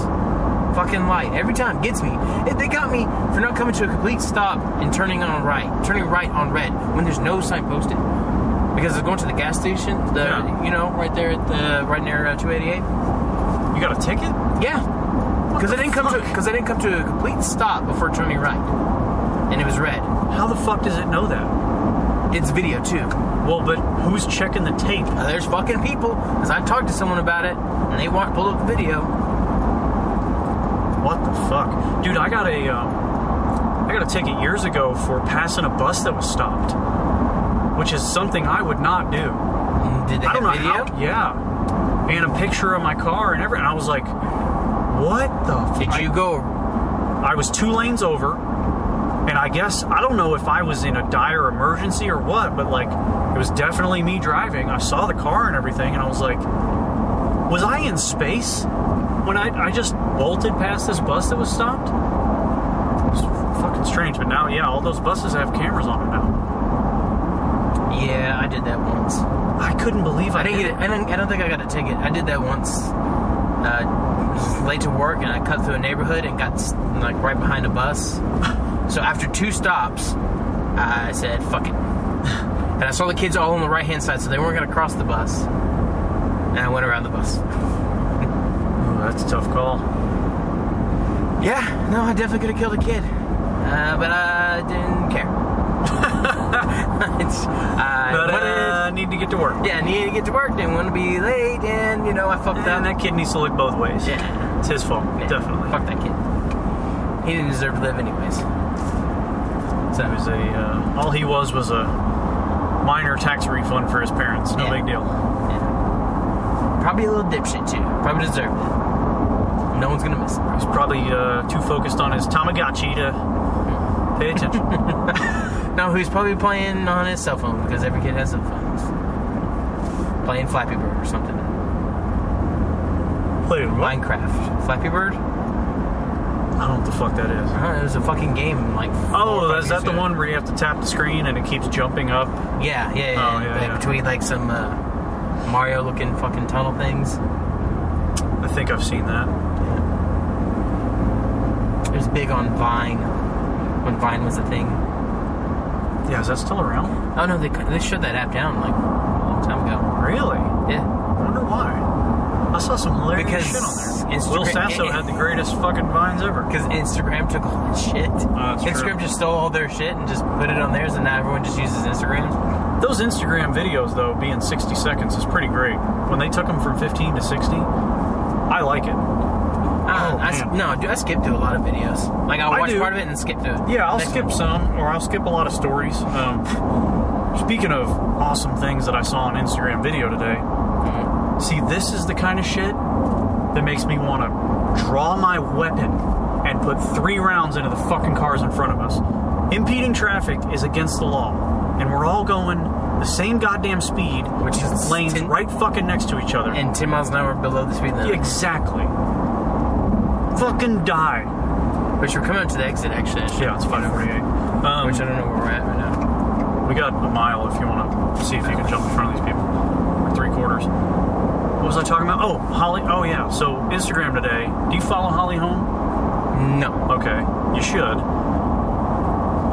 Fucking light every time gets me. It, they got me for not coming to a complete stop and turning on right, turning right on red when there's no sign posted. Because they're going to the gas station, the Yeah. you know right there at the right near uh, 288. You got a ticket? Yeah, because I didn't come to because I didn't come to a complete stop before turning right, and it was red. How the fuck does it know that? It's video too. Well, but who's checking the tape? Now, there's fucking people. Because I talked to someone about it, and they want pulled up the video. What the fuck, dude? I got a, um, I got a ticket years ago for passing a bus that was stopped, which is something I would not do. Did they I don't know video? how. Yeah, and a picture of my car and everything. I was like, what the? f- Did you go? I was two lanes over, and I guess I don't know if I was in a dire emergency or what, but like it was definitely me driving. I saw the car and everything, and I was like, was I in space when I I just bolted past this bus that was stopped. It was fucking strange, but now yeah, all those buses have cameras on them now. Yeah, I did that once. I couldn't believe I, I didn't did get it. I don't, I don't think I got a ticket. I did that once. Uh, was late to work, and I cut through a neighborhood and got like right behind a bus. so after two stops, I said, "Fuck it," and I saw the kids all on the right hand side, so they weren't gonna cross the bus. And I went around the bus. Ooh, that's a tough call. Yeah, no, I definitely could have killed a kid, uh, but I didn't care. It's- I But wanted- uh, need to get to work. yeah, I needed to get to work, didn't want to be late, and you know I fucked And up. that kid needs to look both ways. Yeah. It's his fault, Yeah, definitely. Fuck that kid. He didn't deserve to live anyways. So it was a uh, all he was was a minor tax refund for his parents. No Yeah. big deal. Yeah. Probably a little dipshit too. Probably deserved it. No one's gonna miss it. He's probably uh, too focused on his Tamagotchi to pay attention. No, he's probably playing on his cell phone because every kid has cell phones. Playing Flappy Bird or something. Playing what? Minecraft. Flappy Bird? I don't know what the fuck that is. Uh, it was a fucking game like. Oh, is that the one where you have to tap the screen and it keeps jumping up? Yeah, yeah, yeah. Oh, yeah, like yeah. Between like some uh, Mario looking fucking tunnel things. I think I've seen that. It was big on Vine when Vine was a thing. Yeah, is that still around? Oh no, they they shut that app down like a long time ago. Really? Yeah. I wonder why. I saw some hilarious Because shit on there. Instagram- Will Sasso had the greatest fucking vines ever. Because Instagram took all that shit. Oh, that's Instagram true. just stole all their shit and just put it on theirs, and now everyone just uses Instagram. Those Instagram videos, though, being 60 seconds is pretty great. When they took them from 15 to 60, I like it. Uh, Oh, I no, dude, I skip through a lot of videos. Like I'll watch part of it and skip through. it. Yeah, I'll Next skip one. some, or I'll skip a lot of stories. Um, speaking of awesome things that I saw on Instagram video today, see, this is the kind of shit that makes me want to draw my weapon and put three rounds into the fucking cars in front of us. Impeding traffic is against the law, and we're all going the same goddamn speed, Which is lanes 10 right fucking next to each other. and 10 miles an hour below the speed limit. exactly. Fucking die. Which we're coming up to the exit actually. Yeah, it's 548. Um, Which I don't know where we're at right now. We got a mile if you want to see if you can jump in front of these people. Or three quarters. What was I talking about? Oh, Holly. Oh, yeah. So, Instagram today. Do you follow Holly Holm? No. Okay. You should.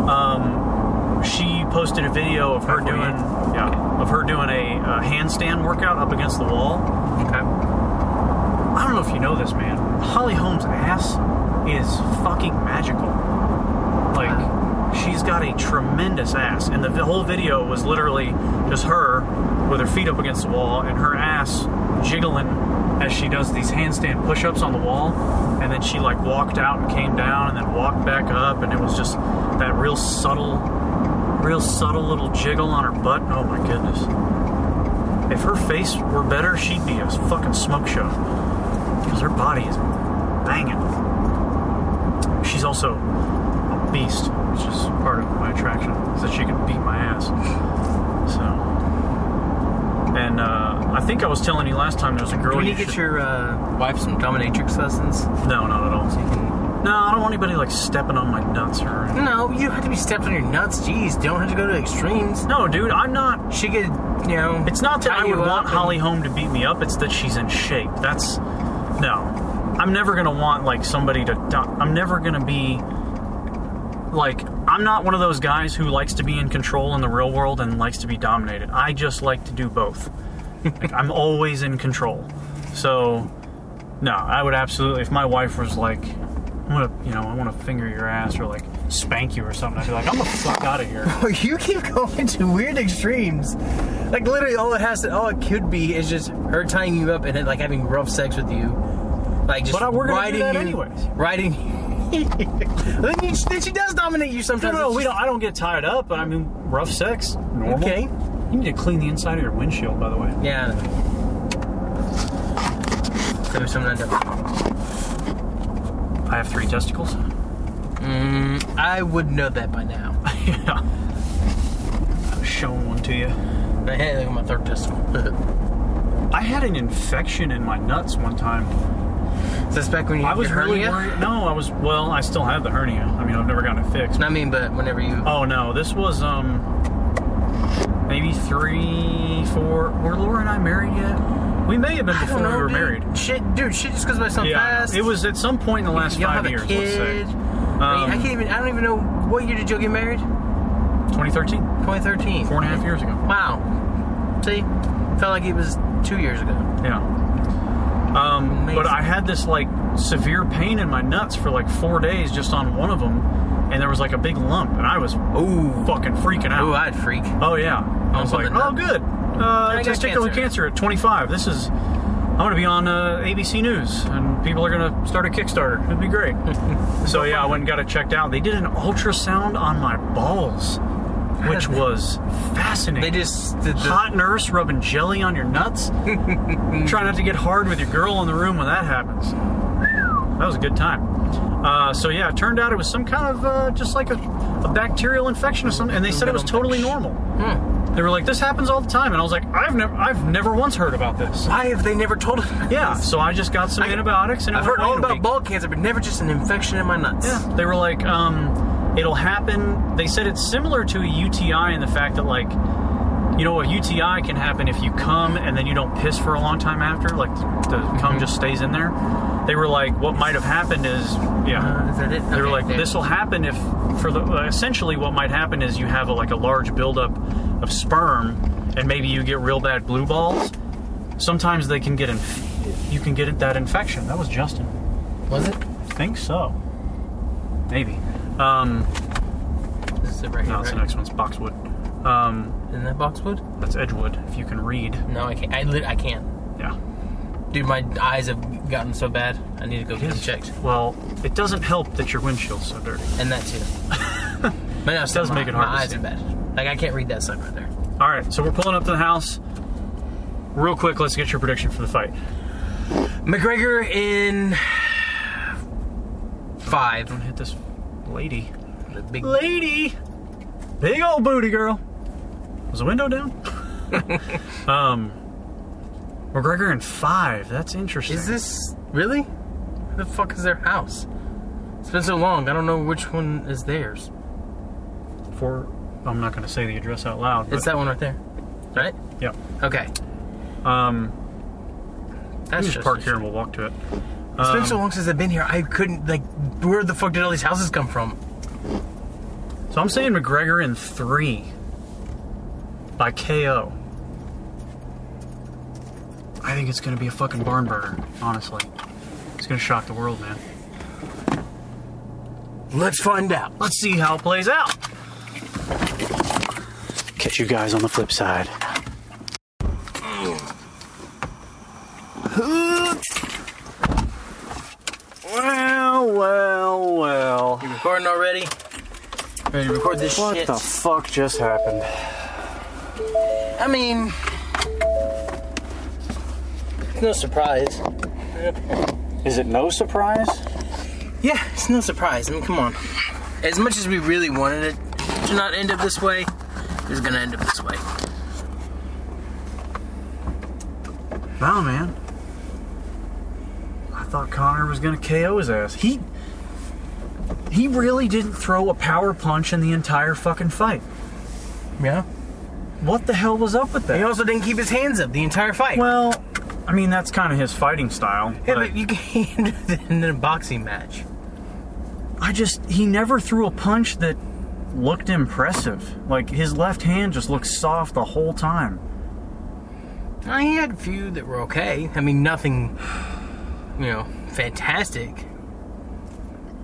Um, she posted a video of her doing, in. yeah, of her doing a, uh handstand workout up against the wall. Okay. I don't know if you know this, man. Holly Holm's ass is fucking magical. Like, she's got a tremendous ass, and the whole video was literally just her with her feet up against the wall and her ass jiggling as she does these handstand push-ups on the wall. And then she like walked out and came down, and then walked back up, and it was just that real subtle, real subtle little jiggle on her butt. Oh my goodness. If her face were better, she'd be a fucking smoke show. Because her body is banging. She's also a beast, which is part of my attraction, is that she can beat my ass. So. And uh, I think I was telling you last time there was a girl. Can you you get should- your uh, wife some dominatrix lessons? No, not at all. So you can... No, I don't want anybody like stepping on my nuts or. anything. No, you don't have to be stepped on your nuts. Jeez, don't have to go to extremes. No, dude, I'm not. She could, you know. It's not that I would want and- Holly Holm to beat me up. It's that she's in shape. That's no. I'm never gonna want like somebody to. I'm never gonna be like. I'm not one of those guys who likes to be in control in the real world and likes to be dominated. I just like to do both. like, I'm always in control. So, no, I would absolutely. If my wife was like, "I'm gonna, you know, I want to finger your ass or like spank you or something," I'd be like, "I'm the fuck out of here." Oh, you keep going to weird extremes. Like literally, all it has to, all it could be is just her tying you up and then like having rough sex with you, like just But I- we're gonna do riding that you, anyways. riding. then, you, then she does dominate you No, sometimes. no, It's we just- don't. I don't get tied up, but I mean, rough sex, normal. Okay. You need to clean the inside of your windshield, by the way. Yeah. I know. Something I. I have three testicles. Mm, I would know that by now. yeah. I was showing one to you. Hey, look at my third testicle. I had an infection in my nuts one time, Is this back when you I had was really hernia? worried. No, I was. Well, I still have the hernia. I mean, I've never gotten it fixed. I mean, but whenever you. Oh no, this was um maybe three, four. Were Laura and I married yet? We may have been I before don't know, we were dude. married. Shit, dude, shit just goes by so Yeah, fast. it was at some point in the last Y'all five have years. a Let's say kid. I, mean, I Um, can't even. I don't even know what year did you get married? 2013, 2013. four and a half years ago. Wow. See, felt like it was two years ago. Yeah. Um, but I had this like severe pain in my nuts for like four days just on one of them, and there was like a big lump, and I was Ooh. fucking freaking out. Ooh, I'd freak. Oh yeah, I was like, oh good, uh, testicular cancer. cancer. at 25. This is, I'm gonna be on uh, ABC News, and people are gonna start a Kickstarter. It'd be great. so yeah, I went and got it checked out. They did an ultrasound on my balls, which was fascinating. They just did the. hot nurse rubbing jelly on your nuts. Try not to get hard with your girl in the room when that happens. That was a good time. Uh, so yeah, it turned out it was some kind of uh, just like a, a bacterial infection or something, and they said it was totally normal. Hmm. They were like, "This happens all the time," and I was like, "I've never, I've never once heard about this." Why have they never told us? Yeah, so I just got some I- antibiotics, and it I've heard all away in a about ball cancer, but never just an infection in my nuts. Yeah, they were like, um, it'll happen. They said it's similar to a UTI in the fact that, like, you know, a UTI can happen if you come and then you don't piss for a long time after, like the cum just stays in there. They were like, what might have happened is, yeah. Uh, is that it? They were like, this will happen if, for the, uh, essentially what might happen is you have a, like a large buildup of sperm and maybe you get real bad blue balls. Sometimes they can get, inf- you can get that infection. That was Justin. Was it? I think so. Maybe. Um, This is it right here. no, it's the right? next one's boxwood. Um, Isn't that boxwood? that's Edgewood, if you can read. No, I can't. I, lit- I can't. Yeah. Dude, my eyes have gotten so bad. I need to go get them checked. Well, it doesn't help that your windshield's so dirty. And that too. but no, still, does my, make it hard My to eyes see. are bad. Like I can't read that sign right there. All right, so we're pulling up to the house. Real quick, let's get your prediction for the fight. McGregor in five. Don't hit this lady. The big. Lady! Big old booty girl. Was the window down? um, McGregor and five. That's interesting. Is this really? Where the fuck is their house? It's been so long. I don't know which one is theirs. for? I'm not going to say the address out loud. It's that one right there, right? Yep. Okay, Um, that's just park here and we'll walk to it. It's been Um, so long since I've been here. I couldn't like. Where the fuck did all these houses come from? So I'm saying McGregor in three by KO. I think it's gonna be a fucking barn burner, honestly. It's gonna shock the world, man. Let's find out. Let's see how it plays out. Catch you guys on the flip side. Well, well, well. You recording already? Record this What shit? the fuck just happened? I mean, it's no surprise. Is it no surprise? Yeah, it's no surprise. I mean, come on. As much as we really wanted it to not end up this way, it's gonna end up this way. No, man. I thought Conor was gonna KO his ass. He he really didn't throw a power punch in the entire fucking fight. Yeah. What the hell was up with that? He also didn't keep his hands up the entire fight. Well, I mean that's kind of his fighting style. yeah, but but you that in a boxing match. I just he never threw a punch that looked impressive. Like his left hand just looked soft the whole time. I had a few that were okay. I mean, nothing, you know, fantastic.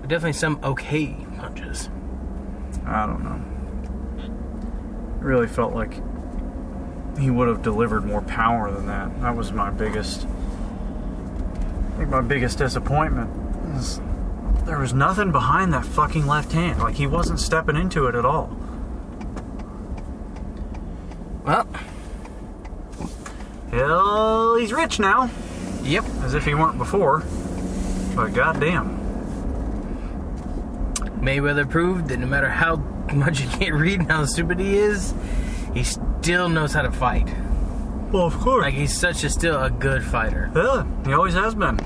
But definitely some okay punches. I don't know. It really felt like he would have delivered more power than that. That was my biggest, I think my biggest disappointment. Is there was nothing behind that fucking left hand. Like he wasn't stepping into it at all. Well, Hell, he's rich now, yep. as if he weren't before. But goddamn, Mayweather proved that no matter how much he can't read and how stupid he is, he still knows how to fight. well, of course. Like he's such a still a good fighter. yeah, he always has been.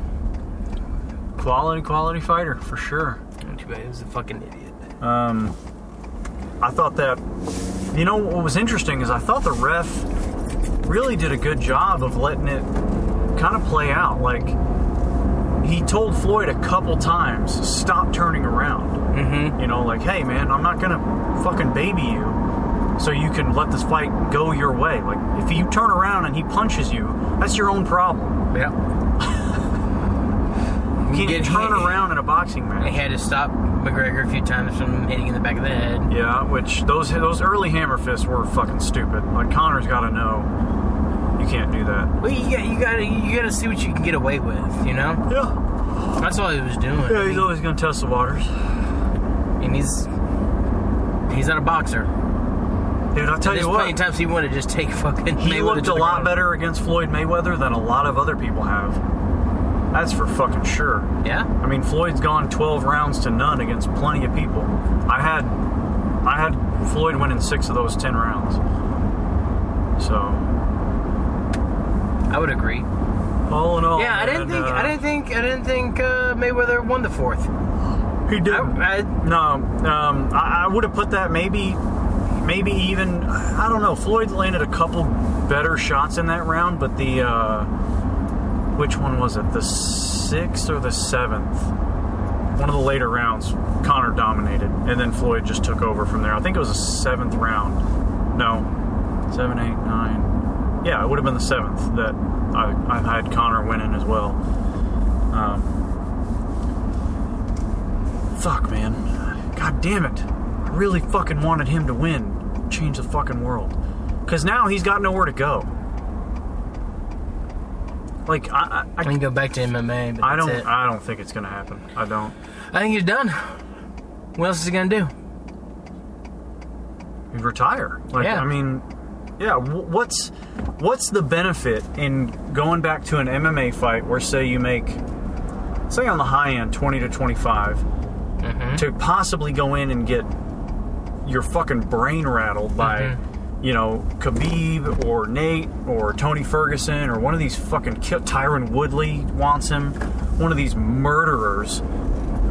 Quality, quality fighter for sure. Too bad he was a fucking idiot. Um, I thought that, you know, what was interesting is I thought the ref really did a good job of letting it kind of play out. Like, he told Floyd a couple times, stop turning around. Mm-hmm. You know, like, hey, man, I'm not gonna fucking baby you so you can let this fight go your way. Like, if you turn around and he punches you, that's your own problem. Yeah. You can't turn he- around in a boxing match. They had to stop McGregor a few times from hitting in the back of the head. Yeah, which those those early hammer fists were fucking stupid. Like Conor's got to know can't do that. Well, you got you got you got to see what you can get away with. You know, Yeah, that's all he was doing. yeah, he's mean, always gonna test the waters. and he's he's not a boxer. Dude, I'll tell you plenty what, of times he wanted to just take fucking. he Mayweather looked a lot ground. better against Floyd Mayweather than a lot of other people have. That's for fucking sure. Yeah. I mean, Floyd's gone 12 rounds to none against plenty of people. I had I had Floyd winning six of those 10 rounds. So, I would agree. all in all, yeah, I didn't think uh, I didn't think I didn't think uh, Mayweather won the fourth. he did. I, I, No, um, I, I would have put that maybe, maybe even. I don't know. Floyd landed a couple better shots in that round, but the uh, which one was it? The sixth or the seventh? One of the later rounds, Conor dominated, and then Floyd just took over from there. I think it was the seventh round. No, seven, eight, nine. Yeah, it would have been the seventh that I, I had Conor winning as well. Um, fuck, man. God damn it. I really fucking wanted him to win. Change the fucking world. Because now he's got nowhere to go. Like, I, I, I can go back to MMA, but I don't, it. I don't think it's gonna happen. I don't. I think he's done. What else is he gonna do? He'd retire. Like, Yeah. I mean, yeah. What's, what's the benefit in going back to an MMA fight where, say, you make, say, on the high end, twenty to twenty-five, Mm-hmm. to possibly go in and get your fucking brain rattled by, Mm-hmm. you know, Khabib or Nate or Tony Ferguson or one of these fucking ki- Tyron Woodley wants him, one of these murderers.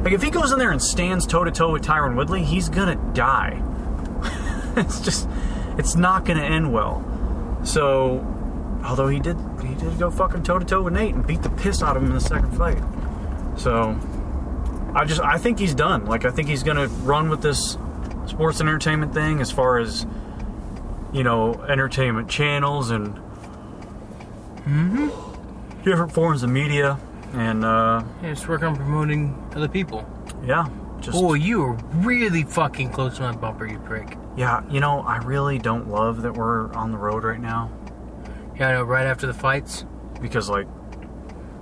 Like if he goes in there and stands toe to toe with Tyron Woodley, he's gonna die. it's just, it's not gonna end well. So, although he did, he did go fucking toe to toe with Nate and beat the piss out of him in the second fight. So, I just I think he's done. Like I think he's gonna run with this sports and entertainment thing as far as you know entertainment channels and different forms of media and uh, Yeah, just work on promoting other people. yeah just Oh, you were really fucking close to my bumper, you prick. Yeah you know I really don't love that we're on the road right now Yeah, I know. Right after the fights, because like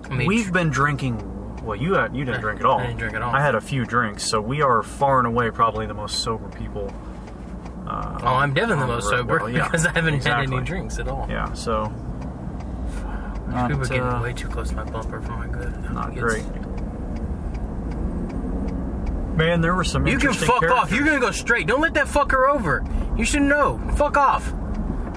I mean, we've been drinking. Well, you had, you didn't drink at all. I didn't drink at all. I had a few drinks, so we are far and away probably the most sober people. Uh, Oh, I'm definitely the most sober Well, yeah, because I haven't had any drinks at all. Yeah, so not, People are getting uh, way too close to my bumper for my good. not great. Man, there were some. You can fuck off. You're gonna go straight. Don't let that fucker over. You should know. Fuck off.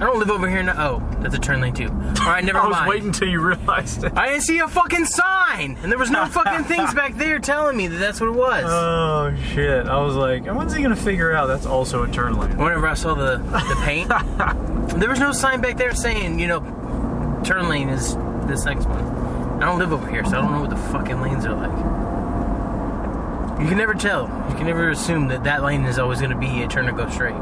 I don't live over here now. Oh, that's a turn lane too. All right, never I was mind. waiting until you realized it. I didn't see a fucking sign, and there was no fucking things back there telling me that that's what it was. Oh shit! I was like, when's he gonna figure out that's also a turn lane? Whenever I saw the the paint, there was no sign back there saying, you know, turn lane is this next one. I don't live over here, so I don't know what the fucking lanes are like. You can never tell. You can never assume that that lane is always going to be a turn to go straight.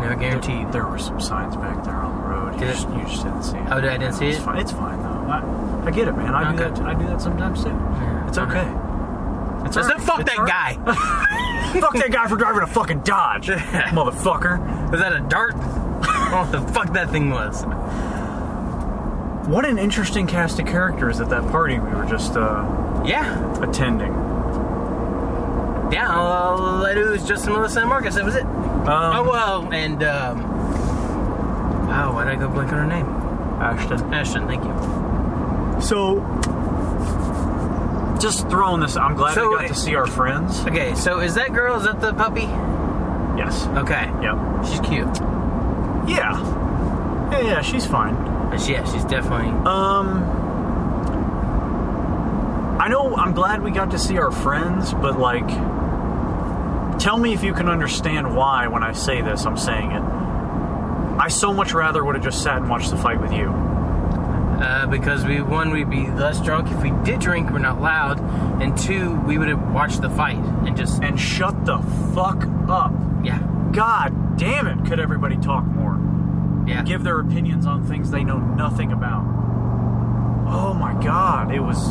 Never guaranteed. There were some signs back there on the road. You just, you just didn't see it. Oh, did I didn't see It's it? fine. It's fine though. I, I get it, man. I do that. I do that sometimes too. It's okay. okay. It's Just right. fuck It's that guy. fuck that guy for driving a fucking Dodge, motherfucker. Was that a dart? oh, the fuck that thing was. What an interesting cast of characters at that party we were just uh, Yeah. attending. Yeah, all I knew was Justin Melissa and Marcus. That was it. Um, oh, well, and, um, wow, why did I go blank on her name? Ashton. Ashton, thank you. So, just throwing this. I'm glad So, we got to see our friends. Okay, so is that girl, is that the puppy? Yes. Okay. Yep. She's cute. Yeah. Yeah, yeah. She's fine. But yeah, she's definitely. Um. I know I'm glad we got to see our friends, but like, tell me if you can understand why when I say this, I'm saying it. I so much rather would have just sat and watched the fight with you. Uh, because we one we'd be less drunk if we did drink we're not loud and two we would have watched the fight and just And shut the fuck up. yeah God damn it, could everybody talk more? yeah Give their opinions on things they know nothing about. Oh my god, it was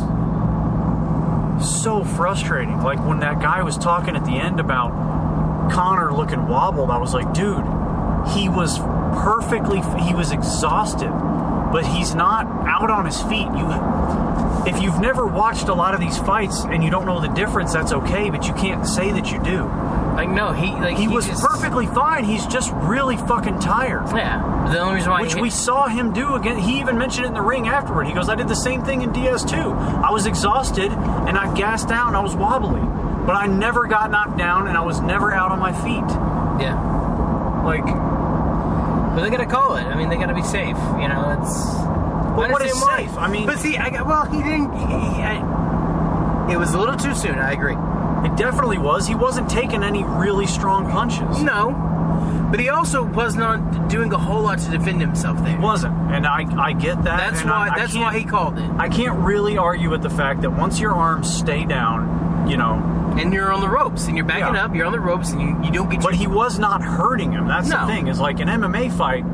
so frustrating. Like when that guy was talking at the end about Conor looking wobbled, I was like, dude, he was perfectly, he was exhausted, but he's not out on his feet. You, if you've never watched a lot of these fights and you don't know the difference, that's okay, but you can't say that you do. like no he like He, was just- perfectly fine. He's just really fucking tired. yeah the only reason why Which we saw him do again. He even mentioned it in the ring afterward. He goes, I did the same thing in Diaz 2. I was exhausted and I gassed out and I was wobbly. But I never got knocked down and I was never out on my feet. yeah Like, but they gotta call it I mean they gotta be safe you know it's Well, what is why. safe? I mean- but see I got well he didn't he, I, it was a little too soon I agree it definitely was. He wasn't taking any really strong punches. no but he also was not doing a whole lot to defend himself there wasn't. And I, I get that. that's why I, I that's can't- why he called it I can't really argue with the fact that once your arms stay down, you know, and you're on the ropes and you're backing Yeah. up you're on the ropes and you, you don't get But your, he was not hurting him. That's the thing. Is like an MMA fight.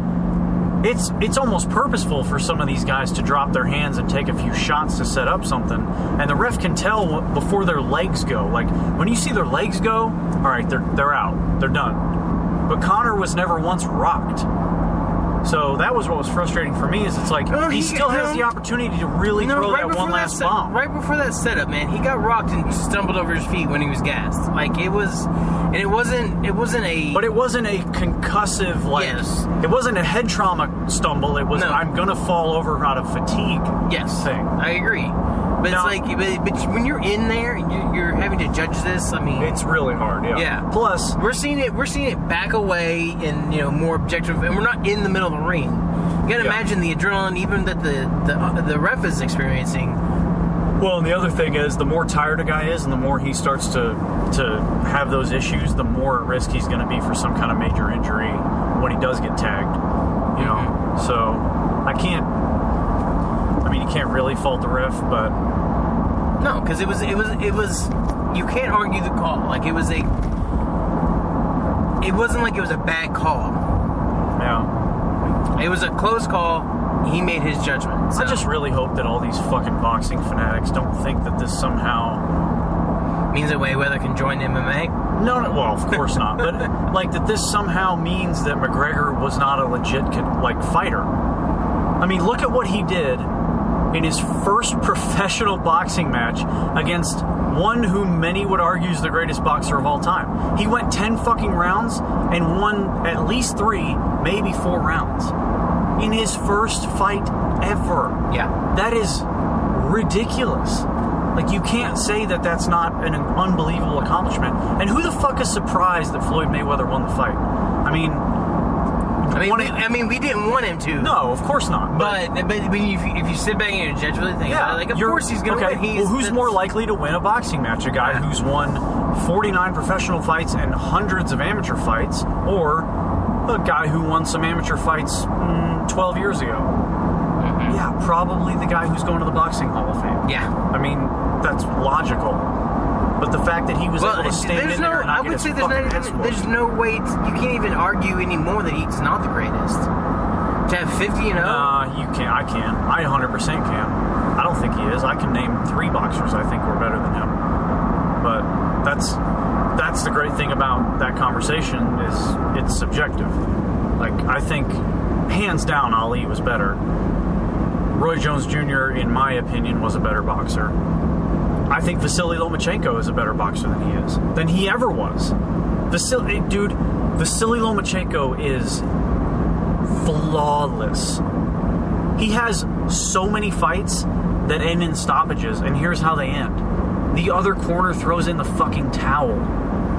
It's it's almost purposeful for some of these guys to drop their hands and take a few shots to set up something, and the ref can tell before their legs go. Like when you see their legs go, all right, they're they're out, they're done. But Conor was never once rocked. So that was what was frustrating for me. Is it's like No, he, he- still has the opportunity to really No, throw right that one last set- bomb. Right before that setup, man, he got rocked and stumbled over his feet when he was gassed. Like it was, and it wasn't. It wasn't a. But it wasn't a concussive like. Yes. It wasn't a head trauma stumble. It was No. I'm gonna fall over out of fatigue. yes, thing. I agree. But Now- it's like, but, but when you're in there, and you, you're having to judge this. I mean, It's really hard. Yeah. Yeah. Plus, we're seeing it. We're seeing it back away and you know more objective, and we're not in the middle of the ring. You gotta Yeah. imagine the adrenaline, even that the the, uh, the ref is experiencing. well, and the other thing is, the more tired a guy is, and the more he starts to to have those issues, the more at risk he's going to be for some kind of major injury when he does get tagged. You know. Mm-hmm. So I can't. I mean, you can't really fault the ref, but No, because it was it was it was. You can't argue the call. Like it was a. It wasn't like it was a bad call. yeah. It was a close call. He made his judgment. I just really hope that all these fucking boxing fanatics don't think that this somehow means that Mayweather can join MMA. No, no, well, of course not. But like that, this somehow means that McGregor was not a legit like fighter. I mean, look at what he did in his first professional boxing match against one who many would argue is the greatest boxer of all time. He went ten fucking rounds and won at least three, maybe four rounds in his first fight ever. Yeah. That is ridiculous. Like you can't say that that's not an unbelievable accomplishment. And who the fuck is surprised that Floyd Mayweather won the fight? I mean, I mean, we, I mean, we didn't want him to. no, of course not. But but when you, if you sit back and you judge really think yeah, about it, like of course he's gonna okay, win. He's, well, who's more likely to win a boxing match? A guy Yeah. who's won 49 professional fights and hundreds of amateur fights, or a guy who won some amateur fights mm, 12 years ago? Mm-hmm. Yeah, probably the guy who's going to the boxing Hall of Fame. Yeah. I mean, that's logical. But the fact that he was Well, able to stand in no. there and not I would say there's ass there's no way. To, you can't even argue anymore that he's not the greatest. To have 50 and 0. Uh, you can't. I can. I 100% can. I don't think he is. I can name three boxers I think were better than him. But that's that's the great thing about that conversation is it's subjective. Like I think hands down Ali was better. Roy Jones Jr. in my opinion was a better boxer. I think Vasily Lomachenko is a better boxer than he is than he ever was. Vasily, eh, dude, Vasily Lomachenko is flawless. He has so many fights that end in stoppages, and here's how they end. The other corner throws in the fucking towel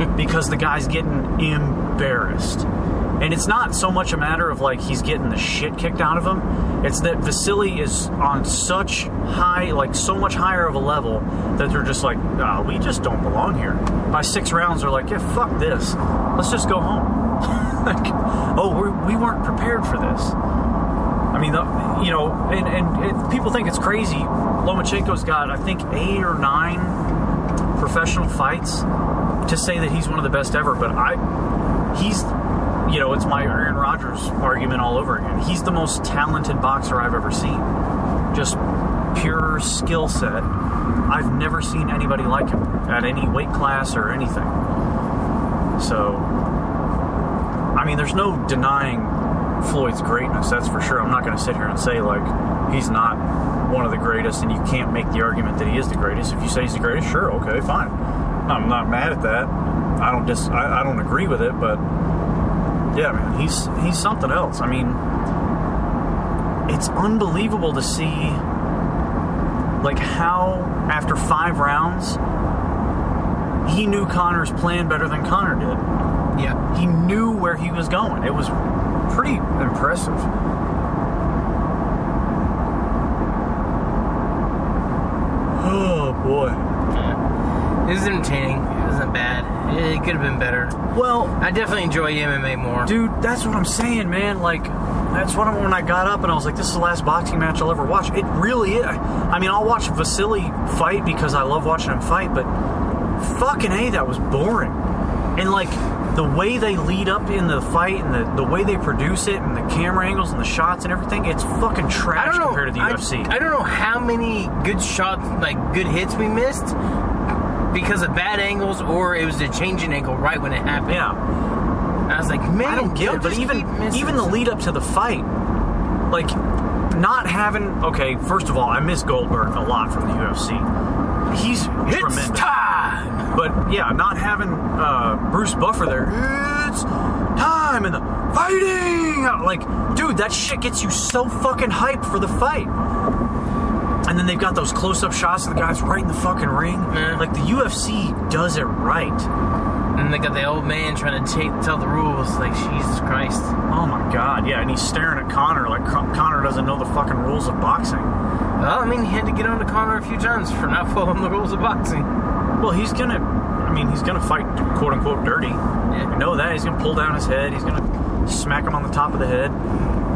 because the guy's getting embarrassed. And it's not so much a matter of like he's getting the shit kicked out of him. It's that Vasily is on such high, like so much higher of a level that they're just like, ah, we just don't belong here. By six rounds, they're like, yeah, fuck this. Let's just go home. like, oh, we're, we weren't prepared for this. I mean, the, you know, and, and it, people think it's crazy. Lomachenko's got, I think, eight or nine professional fights to say that he's one of the best ever. But I, he's, you know, it's my Aaron Rodgers argument all over again. He's the most talented boxer I've ever seen. Just pure skill set. I've never seen anybody like him at any weight class or anything. So, I mean, there's no denying Floyd's greatness, that's for sure. I'm not going to sit here and say, like, he's not one of the greatest and you can't make the argument that he is the greatest. If you say he's the greatest, sure, okay, fine. I'm not mad at that. I don't dis I, I don't agree with it, but yeah, man, he's he's something else. I mean, it's unbelievable to see like how after 5 rounds he knew Conor's plan better than Conor did. Yeah. He knew where he was going. It was pretty impressive. Oh boy. Yeah. It was entertaining. Bad. It could have been better. Well, I definitely enjoy MMA more. dude, that's what I'm saying, man. Like, that's what I, when I got up and I was like, this is the last boxing match I'll ever watch. It really is. I mean, I'll watch Vasily fight because I love watching him fight, but fucking a, that was boring. And like the way they lead up in the fight and the, the way they produce it and the camera angles and the shots and everything, it's fucking trash know. compared to the I, UFC. I don't know how many good shots, like good hits, we missed because of bad angles, or it was a changing angle right when it happened. yeah. I was like, man, I don't get it, but even even the lead up to the fight, like not having okay. First of all, I miss Goldberg a lot from the UFC. He's It's tremendous. time. But yeah, not having uh, Bruce Buffer there, it's time and the fighting. Like, dude, that shit gets you so fucking hyped for the fight. And then they've got those close-up shots of the guys right in the fucking ring. Yeah. Like the UFC does it right. And they got the old man trying to take, tell the rules. Like Jesus Christ. Oh my god, yeah, and he's staring at Conor like Conor doesn't know the fucking rules of boxing. Well, I mean, he had to get on to Conor a few times for not following the rules of boxing. Well, he's gonna, I mean, he's gonna fight quote unquote dirty. Yeah. We know that. He's gonna pull down his head. He's gonna smack him on the top of the head.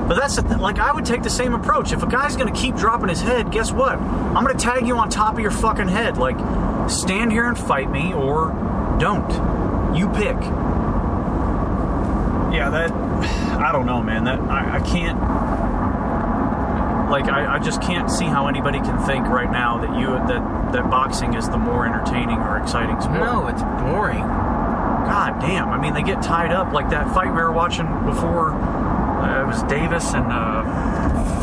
But that's the th- like I would take the same approach. If a guy's gonna keep dropping his head, guess what? I'm gonna tag you on top of your fucking head. Like, stand here and fight me, or don't. You pick. Yeah, that. I don't know, man. That I, I can't. Like, I, I just can't see how anybody can think right now that you that that boxing is the more entertaining or exciting sport. No, it's boring. God damn. I mean, they get tied up like that fight we were watching before. Uh, it was Davis and uh,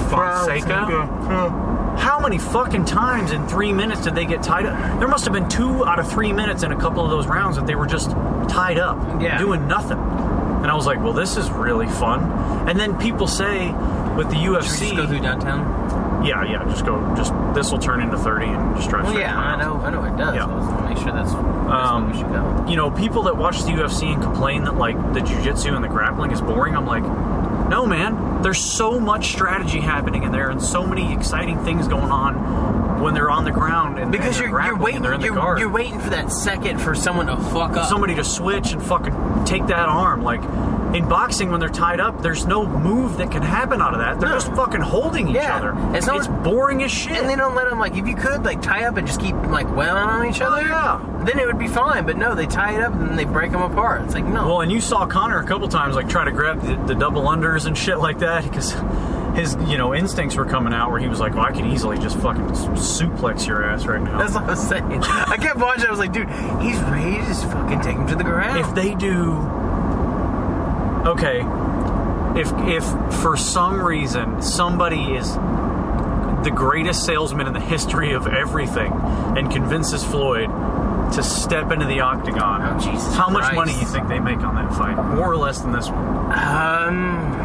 Fonseca. How many fucking times in three minutes did they get tied up? There must have been two out of three minutes in a couple of those rounds that they were just tied up, Yeah. doing nothing. And I was like, well, this is really fun. And then people say with the UFC, just go through downtown? yeah, yeah, just go, just this will turn into 30 and just drive Well, yeah, I know, I know it does. Yeah. Was make sure that's, that's Um, where we should go. you know, people that watch the UFC and complain that like the jiu-jitsu and the grappling is boring, I'm like, no man, there's so much strategy happening in there and so many exciting things going on when they're on the ground and Because and you're, you're waiting, and they're in you're, you're waiting for that second for someone to fuck up. Somebody to switch and fucking take that arm. Like in boxing, when they're tied up, there's no move that can happen out of that. They're No. just fucking holding each Yeah. other. It's It's, boring as shit. and they don't let them like if you could like tie up and just keep like wailing on each Oh, other. yeah. Then it would be fine. But no, they tie it up and then they break them apart. It's like no. Well, and you saw Conor a couple times like try to grab the, the double unders and shit like that because his you know instincts were coming out where he was like, well, I can easily just fucking suplex your ass right now. That's what I was saying. I kept watching. I was like, dude, he's ready to just fucking take him to the ground. if they do, okay, if if for some reason somebody is the greatest salesman in the history of everything and convinces Floyd to step into the octagon, Oh, Jesus how much Christ. money you think they make on that fight? More or less than this one? um,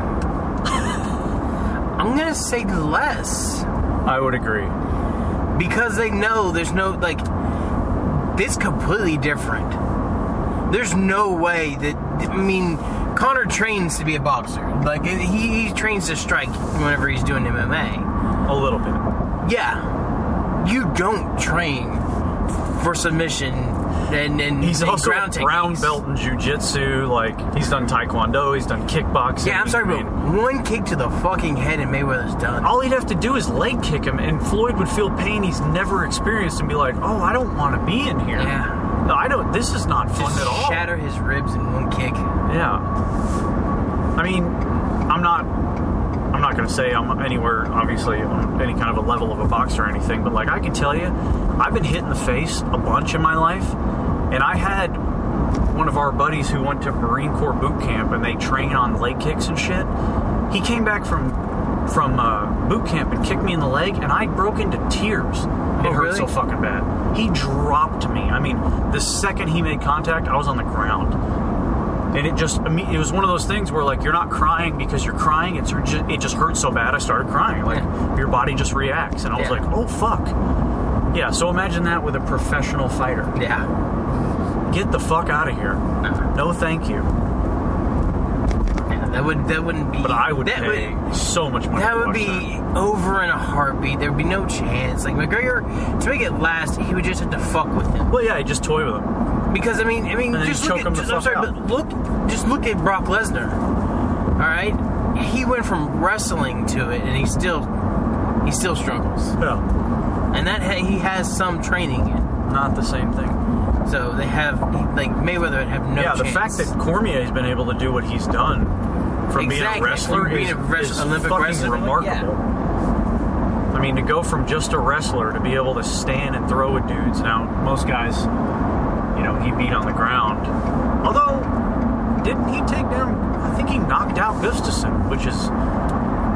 I'm gonna say less I would agree. because they know there's no like this completely different. There's no way that I mean Conor trains to be a boxer. Like he, he trains to strike whenever he's doing MMA. A little bit. Yeah, you don't train for submission and, and He's and also ground a brown techniques. belt in jujitsu. Like he's done taekwondo. He's done kickboxing. Yeah, I'm sorry, but one kick to the fucking head and Mayweather's done. all he'd have to do is leg kick him, and Floyd would feel pain he's never experienced, and be like, "Oh, I don't want to be in here. Yeah. No, I don't. This is not fun Just at all." shatter his ribs in one kick. Yeah. I mean, I'm not. I'm not going to say I'm anywhere, obviously, on any kind of a level of a boxer or anything, but like I can tell you, I've been hit in the face a bunch in my life, and I had one of our buddies who went to Marine Corps boot camp and they train on leg kicks and shit. He came back from from uh, boot camp and kicked me in the leg, and I broke into tears. It Oh, hurt really? so fucking bad. He dropped me. I mean, the second he made contact, I was on the ground. And it just I mean, it was one of those things where like you're not crying because you're crying. It's it just hurts so bad I started crying. Like your body just reacts. And I was Yeah. like oh fuck. Yeah so imagine that with a professional fighter. Yeah. get the fuck out of here. Uh-huh. no thank you. Yeah, that would that wouldn't be. but I would that pay Would, so much money that would be that. over in a heartbeat. There would be no chance. Like McGregor, to make it last, he would just have to fuck with him. well yeah he just toy with him Because I mean, I mean, And just look at. Just, I'm sorry, out. but look, just look at Brock Lesnar. All right, he went from wrestling to it, and he still, he still struggles. yeah And that ha- he has some training in. not the same thing So they have like Mayweather would have no. yeah the chance. fact that Cormier's been able to do what he's done from being a wrestler from being is, a is Olympic fucking wrestler, remarkable yeah. I mean, to go from just a wrestler to be able to stand and throw with dudes. Now, most guys, you know, he beat on the ground. Although, didn't he take down? I think he knocked out Gustafsson, which is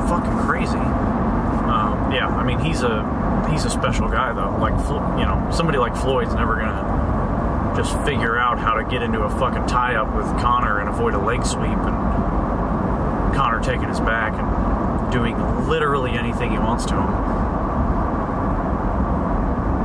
fucking crazy. Um, yeah, I mean, he's a he's a special guy though. Like, you know, somebody like Floyd's never gonna just figure out how to get into a fucking tie up with Conor and avoid a leg sweep taking his back and doing literally anything he wants to him.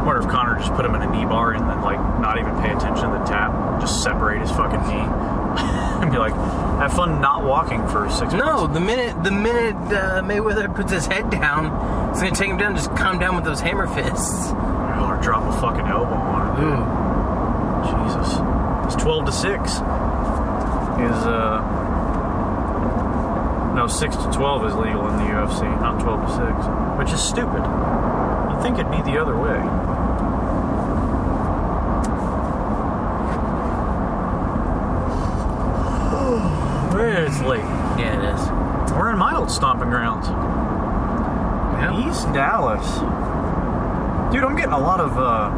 Wonder if Conor just put him in a knee bar and then like not even pay attention to the tap, just separate his fucking knee, and be like, "Have fun not walking for six No, months." the minute the minute uh, Mayweather puts his head down, it's gonna take him down. Just calm down with those hammer fists. or drop a fucking elbow on him. Ooh. Jesus, it's twelve to six. Is uh. Six to twelve is legal in the UFC, not twelve to six, which is stupid. You'd think it'd be the other way. It's late. Yeah, it is. We're in my old stomping grounds. Yeah. East Dallas. Dude, I'm getting a lot of uh,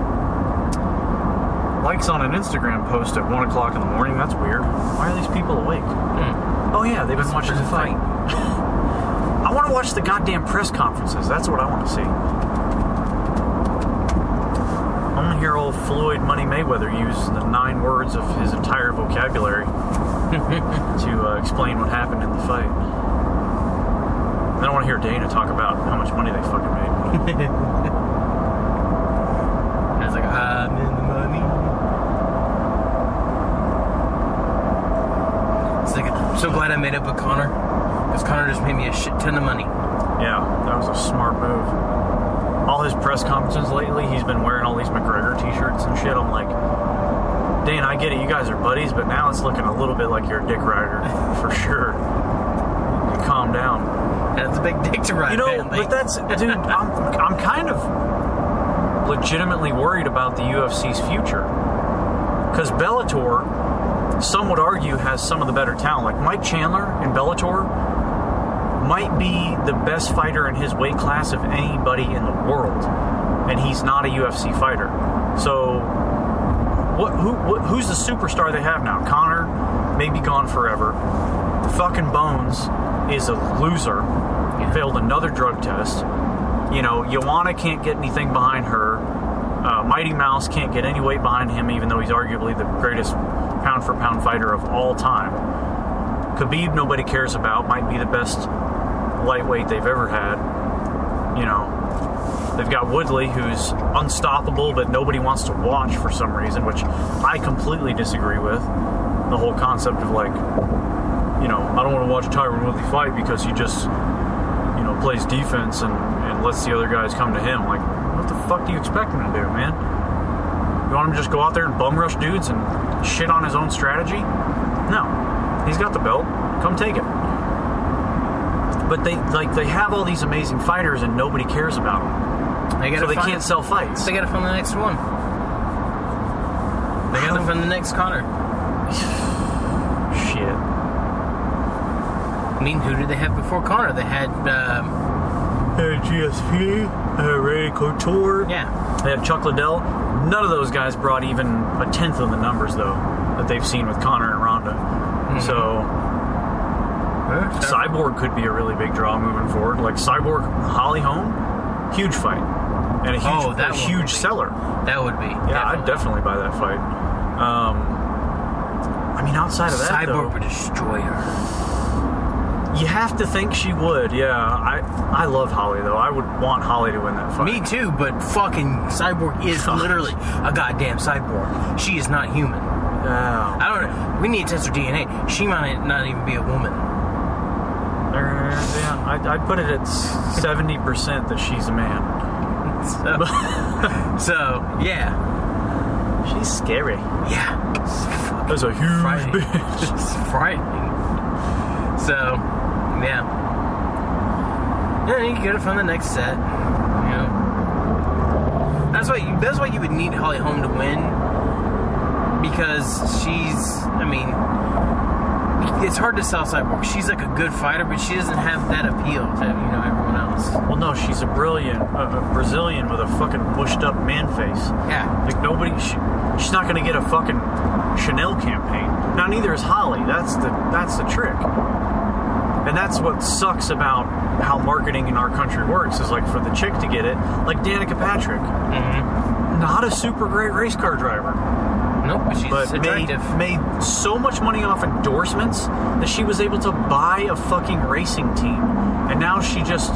likes on an Instagram post at 1 o'clock in the morning. That's weird. Why are these people awake? Hmm. Oh, yeah, they've been watching the fight. I want to watch the goddamn press conferences. That's what I want to see. I want to hear old Floyd Money Mayweather use the nine words of his entire vocabulary to uh, explain what happened in the fight. Then I don't want to hear Dana talk about how much money they fucking made. I was like, I'm in the money. It's like, I'm so glad I made up with Conor. Because Conor just made me a shit ton of money. Yeah, that was a smart move. All his press conferences lately, he's been wearing all these McGregor t-shirts and shit. I'm like, Dan, I get it, you guys are buddies, but now it's looking a little bit like you're a dick rider, for sure. You calm down. That's a big dick to ride. You know, apparently. but that's, dude, I'm, I'm kind of legitimately worried about the UFC's future. Because Bellator, some would argue, has some of the better talent. Like Mike Chandler in Bellator might be the best fighter in his weight class of anybody in the world. And he's not a UFC fighter. So, what, who, what, who's the superstar they have now? Conor may be gone forever. Fucking Bones is a loser. He failed another drug test. You know, Joanna can't get anything behind her. Uh, Mighty Mouse can't get any weight behind him, even though he's arguably the greatest pound for pound fighter of all time. Khabib, nobody cares about, might be the best lightweight they've ever had. You know, they've got Woodley, who's unstoppable, but nobody wants to watch for some reason, which I completely disagree with. The whole concept of like you know, I don't want to watch Tyron Woodley fight because he just, you know, plays defense and, and lets the other guys come to him. Like, what the fuck do you expect him to do, man? You want him to just go out there and bum rush dudes and shit on his own strategy? No. He's got the belt. Come take it. But they like they have all these amazing fighters and nobody cares about them. They gotta So they find- can't sell fights. They gotta find the next one. They gotta find the next Conor. Shit. I mean, who did they have before Conor? They had, um, Uh, GSP, uh, Ray Couture. yeah, They had Chuck Liddell. None of those guys brought even a tenth of the numbers, though, that they've seen with Conor and Ronda. So Cyborg could be a really big draw moving forward. Like Cyborg, Holly Holm, huge fight, and a huge, Oh, that a huge seller. that would be. Yeah, I'd definitely buy that fight. Um, I mean, outside of that, Cyborg though, would destroy her. you have to think she would. Yeah, I I love Holly though. I would want Holly to win that fight. Me too, but fucking Cyborg is God. literally a goddamn cyborg. She is not human. Yeah. I don't know. We need to test her DNA. She might not even be a woman. Yeah, I'd, I'd put it at seventy percent that she's a man. So, so yeah. She's scary. Yeah. That's a huge frightening. bitch. It's frightening. So, yeah. Yeah, you can get it from the next set. You know. That's why you, that's why you would need Holly Holm to win. Because she's I mean it's hard to sell Cyborg. She's like a good fighter, but she doesn't have that appeal to, you know, everyone else. Well, no, she's a brilliant uh, a Brazilian with a fucking mushed up man face. Yeah. Like nobody, she, she's not gonna get a fucking Chanel campaign. Now neither is Holly. That's the that's the trick. And that's what sucks about how marketing in our country works. Is like for the chick to get it, like Danica Patrick, Mm-hmm. not a super great race car driver, Nope, but she's but made attractive. made so much money off endorsements that she was able to buy a fucking racing team, and now she just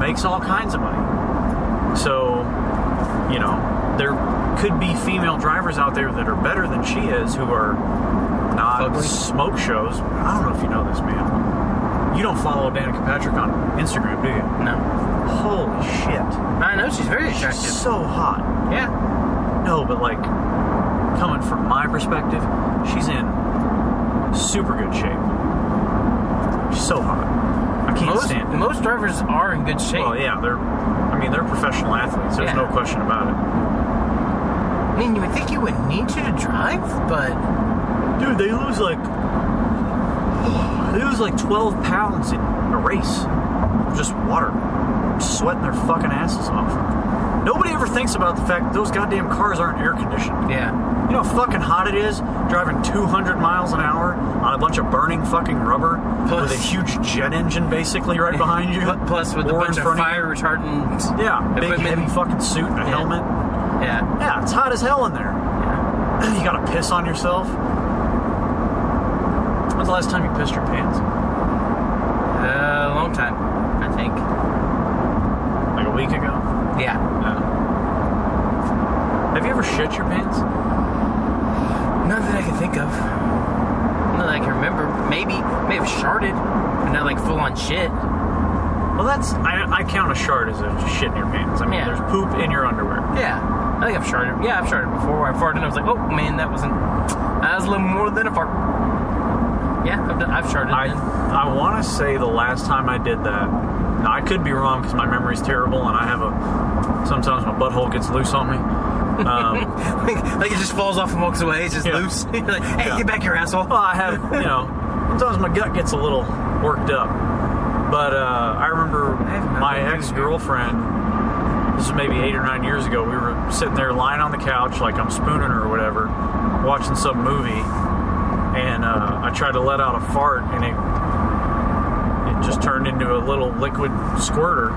makes all kinds of money. So, you know, there could be female drivers out there that are better than she is who are not Ugly. smoke shows. I don't know if you know this, man. You don't follow Danica Patrick on Instagram, do you? No. Holy shit. I know she's very attractive. She's so hot. Yeah. No, but like from my perspective, she's in super good shape. She's so hot. I can't Most stand it. most drivers are in good shape. well, yeah, they're. I mean, they're professional athletes. There's Yeah. no question about it. I mean, you would think you would need to to drive, but Dude, they lose like they lose like 12 pounds in a race. Just water, sweating their fucking asses off. Nobody ever thinks about the fact that those goddamn cars aren't air conditioned. yeah. You know how fucking hot it is driving 200 miles an hour on a bunch of burning fucking rubber Plus- with a huge jet engine basically right behind you. Plus, with a bunch of fire retardant. Yeah, big equipment. heavy fucking suit and a Yeah. helmet. Yeah. Yeah, it's hot as hell in there. yeah. You gotta piss on yourself. When's the last time you pissed your pants? Uh, a long time, I think. Like a week ago? Yeah. No. Have you ever shit your pants? Not that I can think of. Not that I can remember. Maybe, may have sharded, but not like full on shit. Well, that's I, I count a shard as a shit in your pants. I mean, Yeah. there's poop in your underwear. Yeah. I think I've sharded. Yeah, I've sharded before. Where I farted and I was like, oh man, that wasn't. That was a little more than a fart. Yeah, I've, done, I've sharded. I then. I want to say the last time I did that. Now I could be wrong because my memory's terrible, and I have a sometimes my butthole gets loose on me. Um, like, like it just falls off and walks away. It's just Yeah. loose. You're like, hey, Yeah. get back here, asshole. well, I have you know sometimes my gut gets a little worked up, but uh, I remember I my nothing to do. ex girlfriend. This is maybe eight or nine years ago. We were sitting there lying on the couch, like I'm spooning her or whatever, watching some movie, and uh, I tried to let out a fart, and it it just turned into a little liquid squirter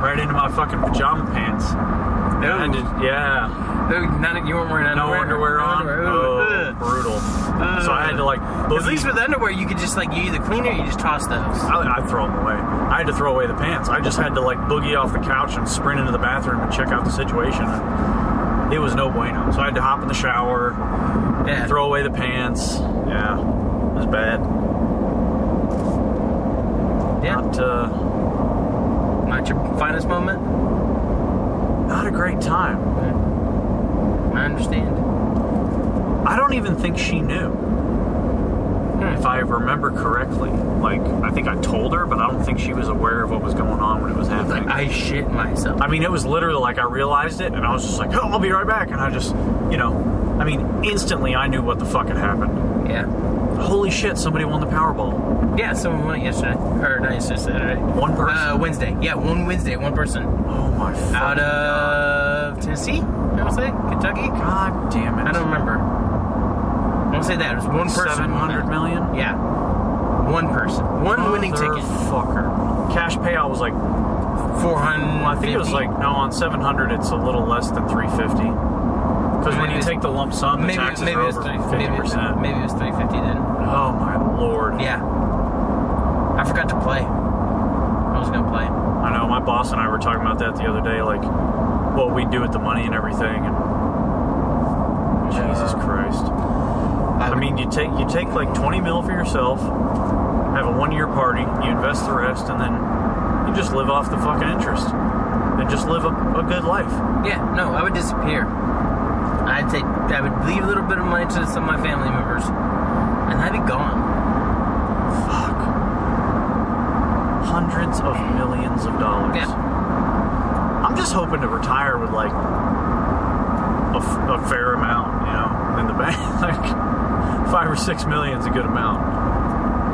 right into my fucking pajama pants. I to- yeah, No, none, you weren't wearing no underwear. underwear No on. underwear. Ugh. brutal. So I had to like. At least with underwear, you could just like you either clean it or you just toss those. I, I'd throw them away. I had to throw away the pants. I just had to like boogie off the couch and sprint into the bathroom and check out the situation. It was no bueno. So I had to hop in the shower, Yeah. throw away the pants. Yeah, it was bad. Yeah. Not, uh, Not your finest moment. not a great time. I understand. I don't even think she knew. If I remember correctly, like I think I told her, but I don't think she was aware of what was going on when it was happening. Like I shit myself. I mean, it was literally like I realized it, and I was just like, "Oh, I'll be right back," and I just, you know, I mean, instantly I knew what the fuck had happened. yeah. Holy shit! Somebody won the Powerball. Yeah, someone won it yesterday. Or not yesterday, Saturday. One person. Uh, Wednesday. Yeah, one Wednesday, one person. oh my Out god! of Tennessee, I say? Kentucky? God damn it! I don't remember. To say that. It was one person. Seven hundred million. Yeah. One person. One winning ticket. Fucker. Cash payout was like, 400. well, I think it was like no on seven hundred. It's a little less than three fifty. Because when you take the lump sum, the Maybe, taxes maybe are over fifty Maybe, it was- percent. maybe it was 350 then. Oh my lord! Yeah. I forgot to play. I was to play. I know. My boss and I were talking about that the other day, like what we do with the money and everything. And Jesus Christ! I mean, you take you take like twenty mil for yourself, have a one year party, you invest the rest, and then you just live off the fucking interest and just live a, a good life. Yeah, no, I would disappear. I'd take, I would leave a little bit of money to some of my family members, and I'd be gone. Fuck. Hundreds of millions of dollars. Yeah. I'm just hoping to retire with like a, f- a fair amount, you know, in the bank. like five or six million is a good amount.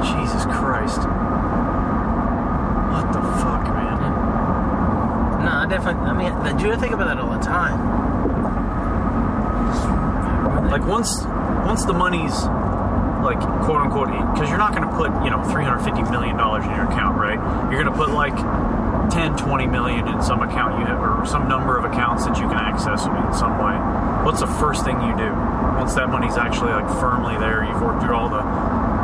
Jesus Christ. What the fuck, man? No, I definitely, I mean, dude, I think about that all the time. Like once once the money's like quote unquote because you're not going to put you know 350 million dollars in your account right you're going to put like 10 20 million in some account you have or some number of accounts that you can access in some way what's the first thing you do once that money's actually like firmly there you've worked through all the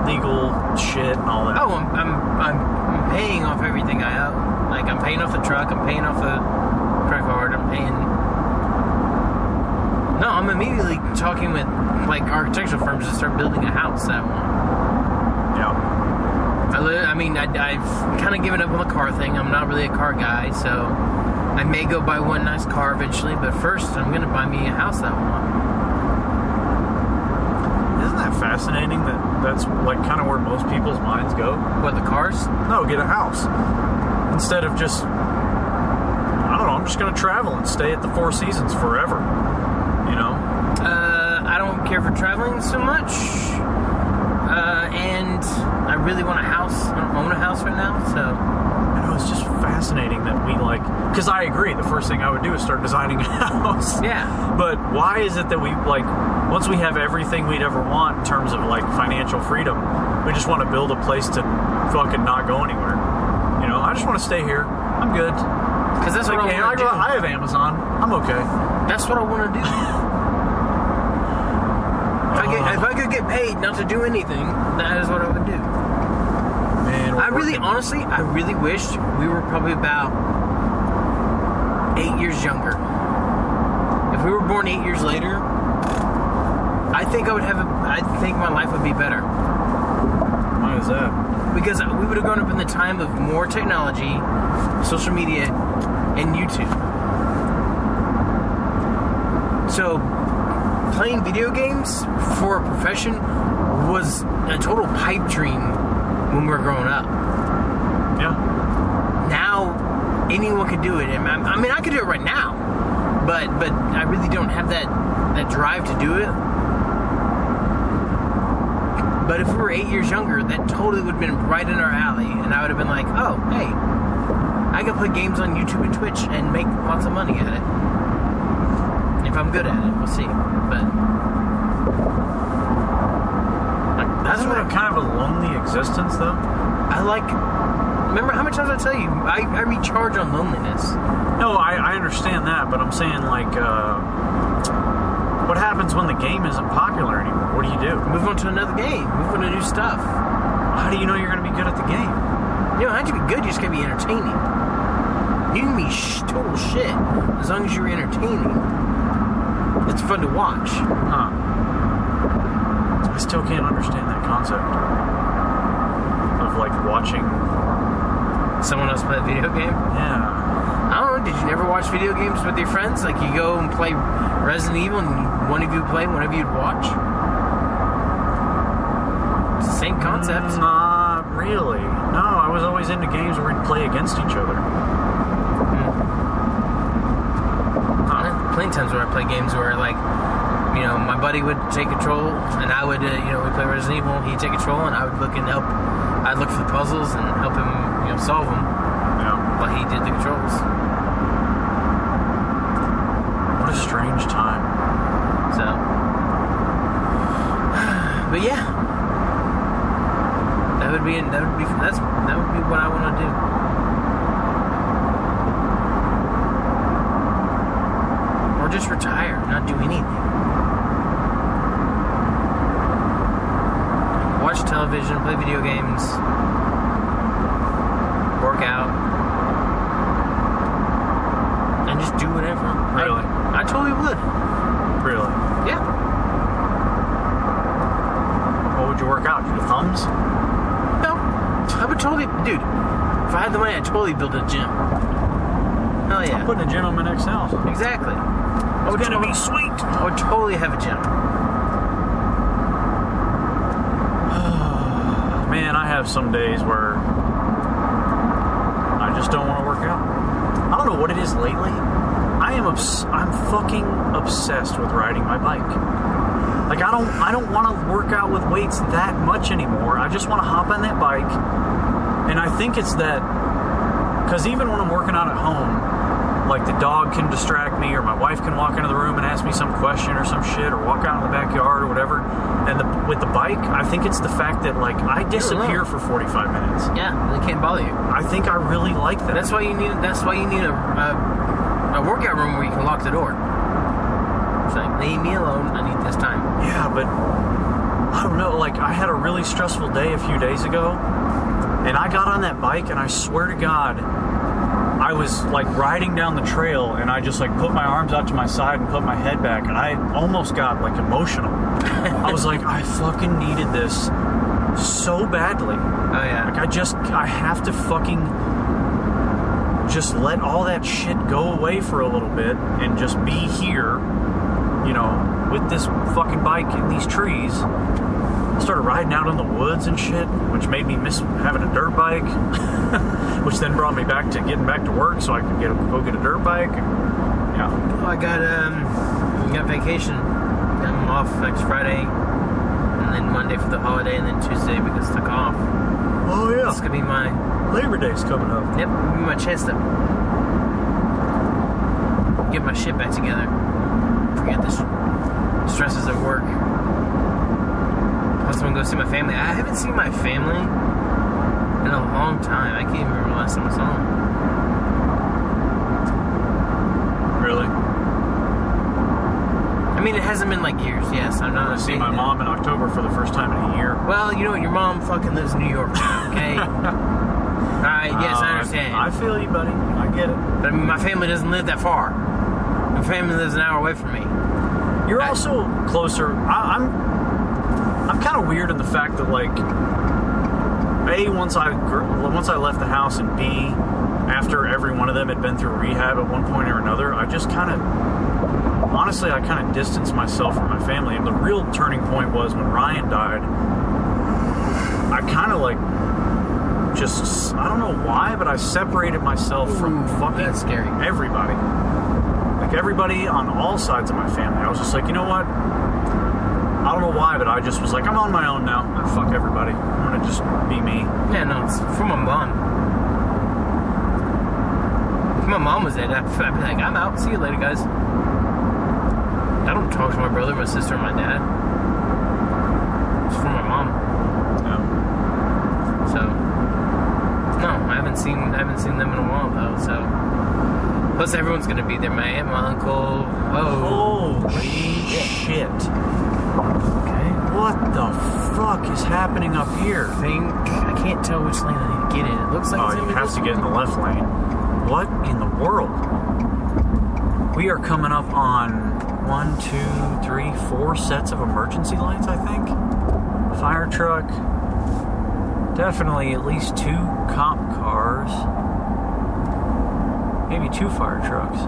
legal shit and all that Oh, I'm, I'm, I'm, paying off everything I owe. Like, I'm paying off the truck, I'm paying off the credit card, I'm paying. No, I'm immediately talking with, like, architectural firms to start building a house that one. yeah I, li- I mean, I, I've kind of given up on the car thing. I'm not really a car guy, so I may go buy one nice car eventually. But first, I'm gonna buy me a house that I want. isn't that fascinating that that's like kind of where most people's minds go What the cars? No, get a house. Instead of just, I don't know, I'm just going to travel and stay at the Four Seasons forever. You know? Uh, I don't care for traveling so much, uh, and I really want a house. I don't own a house right now, so I know, it's just fascinating that we like, because I agree, the first thing I would do is start designing a house. yeah. But why is it that we, like, once we have everything we'd ever want in terms of, like, financial freedom, we just want to build a place to fucking not go anywhere? You know, I just want to stay here. I'm good. Because that's Like, what I I, want to do. I have Amazon. I'm okay. That's what I want to do. if, I get, if I could get paid not to do anything, that is what I would do. Man, I really, working- honestly, I really wish we were probably about eight years younger. If we were born eight years later, think I would have. A, I think my life would be better Why is that? because we would have grown up in the time of more technology, social media, and YouTube. So, playing video games for a profession was a total pipe dream when we were growing up. Yeah. now anyone could do it. I I mean, I could do it right now, but but I really don't have that that drive to do it. But if we were eight years younger, that totally would have been right in our alley, and I would have been like, oh, hey, I can play games on YouTube and Twitch and make lots of money at it. If I'm good at it, we'll see. But That's what a kind of a lonely existence, though. I like. Remember how many times I tell you I, I recharge on loneliness. No, I, I understand that, but I'm saying like, uh, what happens when the game isn't popular anymore? What do you do? Move on to another game. Move on to new stuff. How do you know you're going to be good at the game? You don't have to be good. You just gotta be entertaining. You can be sh- total shit as long as you're entertaining. It's fun to watch. Huh? I still can't understand that concept of like watching Someone else play a video game? Yeah. I don't know. Did you never watch video games with your friends? Like you go and play Resident Evil, and one of you play, one of you'd watch. It's the same concept. Not really. No, I was always into games where we'd play against each other. Uh, Plenty of times where I play games where like, you know, my buddy would take control, and I would, uh, you know, we play Resident Evil. He'd take control, and I would look and help. I'd look for the puzzles and help him, you know, solve them Yeah. while he did the controls. What a strange time. So, but yeah, that would be that's that would be what I want to do. Or just retire, not do anything. Watch television, play video games, work out, and just do whatever. I- Really? I totally would. Really. Yeah. What would you work out? Your thumbs? No, I would totally, dude. If I had the money, I'd totally build a gym. Hell yeah, I'm Putting a gym on my next house. exactly. I would oh, gonna totally- be sweet. I would totally have a gym. Man, I have some days where I just don't want to work out. I don't know what it is lately. I am obs- I'm fucking obsessed with riding my bike. Like I don't I don't want to work out with weights that much anymore. I just want to hop on that bike. And I think it's that cuz even when I'm working out at home, like the dog can distract me or my wife can walk into the room and ask me some question or some shit or walk out in the backyard or whatever and the, with the bike i think it's the fact that like i disappear for 45 minutes Yeah, they can't bother you. i think i really like that That's why you need. That's why you need a a, a workout room where you can lock the door. It's like leave me alone. I need this time. yeah but i don't know like i had a really stressful day a few days ago and i got on that bike and i swear to god I was like riding down the trail and I just like put my arms out to my side and put my head back and I almost got like emotional. I was like, I fucking needed this so badly. Oh yeah. Like I just I have to fucking just let all that shit go away for a little bit and just be here, you know, with this fucking bike in these trees. I started riding out in the woods and shit, which made me miss having a dirt bike, which then brought me back to getting back to work so I could get a, go get a dirt bike. Yeah. Oh, I got um, got vacation. I'm off next Friday, and then Monday for the holiday, and then Tuesday because took off. Oh yeah. This could be my Labor Day's coming up. yep, my chance to get my shit back together. Forget the s- stresses of work. Plus, I'm gonna go see my family. I haven't seen my family in a long time. I can't even remember the last time I saw them. Really? I mean, it hasn't been like years. Yes, I'm not. I see my mom in October for the first time in a year. Well, you know what? Your mom fucking lives in New York okay? Alright, yes, I Uh, understand. I feel you, buddy. I get it. but I mean, my family doesn't live that far. My family lives an hour away from me. You're I- also closer. I, I'm I'm kind of weird in the fact that like a once I once I left the house and b after every one of them had been through rehab at one point or another, I just kind of honestly I kind of distanced myself from my family. And the real turning point was when Ryan died. I kind of like just I don't know why, but I separated myself from fucking scary. everybody. Like everybody on all sides of my family. I was just like, you know what? I don't know why, but I just was like, I'm on my own now. And fuck everybody. I'm gonna just be me. Yeah, no, it's from my mom. If my mom was there, I'd, I'd be like, I'm out. See you later, guys. I don't talk to my brother, my sister, and my dad. It's from my mom. Yeah. So no, I haven't seen I haven't seen them in a while though. So plus everyone's gonna be there. My aunt, my uncle. Oh, Holy shit! okay. What the fuck is happening up here? I think I can't tell which lane I need to get in. It looks like Oh, it's you have to get in the left lane. What in the world? We are coming up on one, two, three, four sets of emergency lights, I think. Fire truck. definitely at least two cop cars, maybe two fire trucks.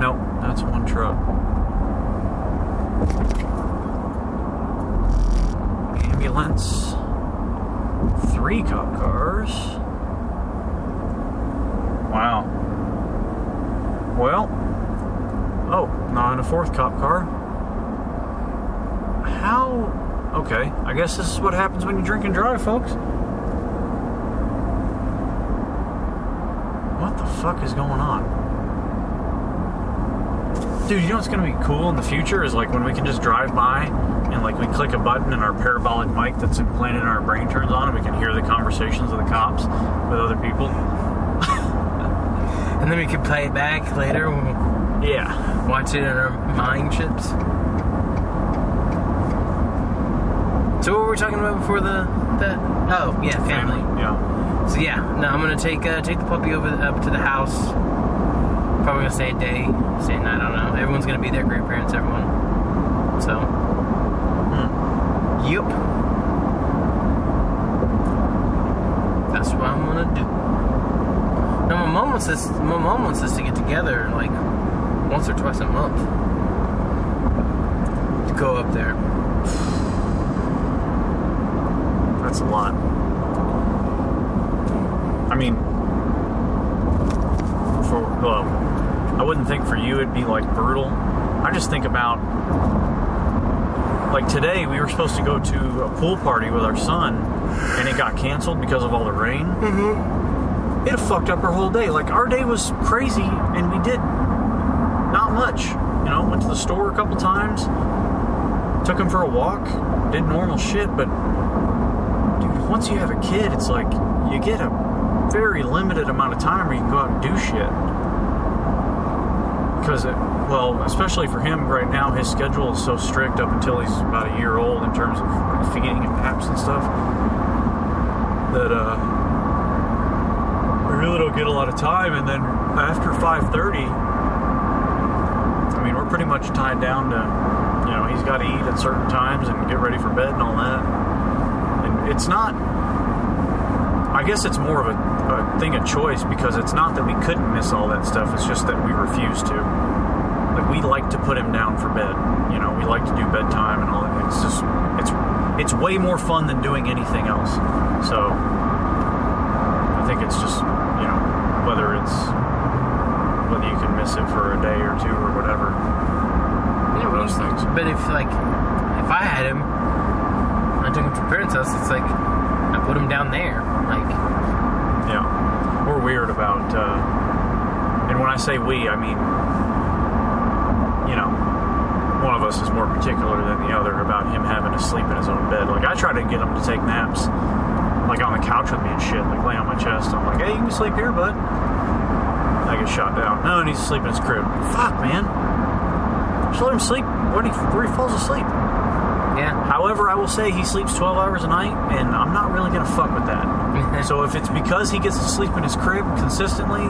Nope, that's one truck. Three cop cars. Wow. Well, oh, not in a fourth cop car. How? Okay, I guess this is what happens when you drink and drive, folks. What the fuck is going on? Dude, you know what's gonna be cool in the future is like when we can just drive by and like we click a button and our parabolic mic that's implanted in our brain turns on and we can hear the conversations of the cops with other people. And then we can play it back later when Yeah. watch it in our mind chips. So what were we talking about before the the oh yeah family. Yeah. So yeah, no, I'm gonna take uh, take the puppy over up to the house. Probably gonna stay a day, stay a night. I don't know. Everyone's gonna be there, grandparents, everyone. So, Hmm. yep, that's what I'm gonna do. No, my mom wants us. My mom wants us to get together like once or twice a month to go up there. That's a lot. I mean, for well, I wouldn't think for you it'd be like brutal. I just think about like today we were supposed to go to a pool party with our son, and it got canceled because of all the rain. Mm-hmm. It fucked up our whole day. Like our day was crazy, and we did not much. You know, went to the store a couple times, took him for a walk, did normal shit, but dude, once you have a kid, it's like you get a very limited amount of time where you can go out and do shit. Because, it, well, especially for him right now, his schedule is so strict up until he's about a year old in terms of feeding and naps and stuff that uh, we really don't get a lot of time. And then after 5:30, I mean, we're pretty much tied down to, you know, he's got to eat at certain times and get ready for bed and all that. And it's not. I guess it's more of a, a thing of choice because it's not that we couldn't miss all that stuff. It's just that we refuse to. Like we like to put him down for bed. You know, we like to do bedtime and all that. It's just it's it's way more fun than doing anything else. So I think it's just you know whether it's whether you can miss it for a day or two or whatever. You know, Those things. But if like if I had him, I took him to parents' house. It's like I put him down there. Like Yeah, weird about, uh, and when I say we, I mean, you know, one of us is more particular than the other about him having to sleep in his own bed. Like I try to get him to take naps, like on the couch with me and shit, like lay on my chest. I'm like, hey, you can sleep here, bud. I get shot down. No, he needs to sleep in his crib. Fuck, man. Just let him sleep when he where he falls asleep. yeah, However, I will say he sleeps 12 hours a night, and I'm not really gonna fuck with that. So if it's because he gets to sleep in his crib consistently,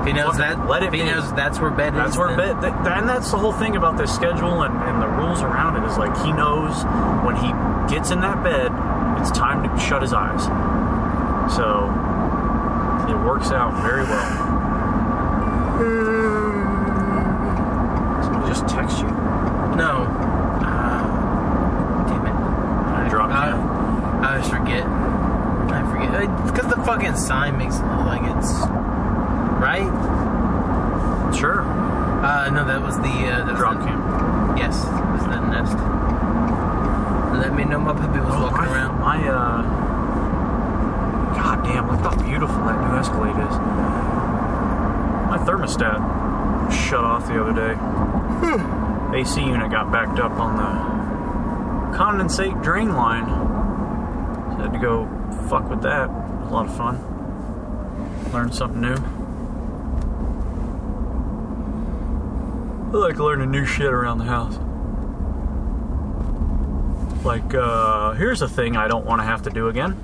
if he knows Fuck that. let it if he be. knows that's where bed that's is. where then- bed. That, and that's the whole thing about this schedule and, and the rules around it is like he knows when he gets in that bed, it's time to shut his eyes. So it works out very well. Somebody just text you. No. Uh, damn it. I dropped I, you. I always forget. I forget. Because the fucking sign makes it look like it's. Right? Sure. Uh, no, that was the. Uh, that was Drop cam. Yes, that was the nest. Let me know my puppy was Oh, walking my, around. My, uh. God damn, look how beautiful that new Escalade is. My thermostat shut off the other day. AC unit got backed up on the condensate drain line. So I had to go fuck with that. A lot of fun. Learn something new. I like learning new shit around the house. Like, uh, here's a thing I don't want to have to do again.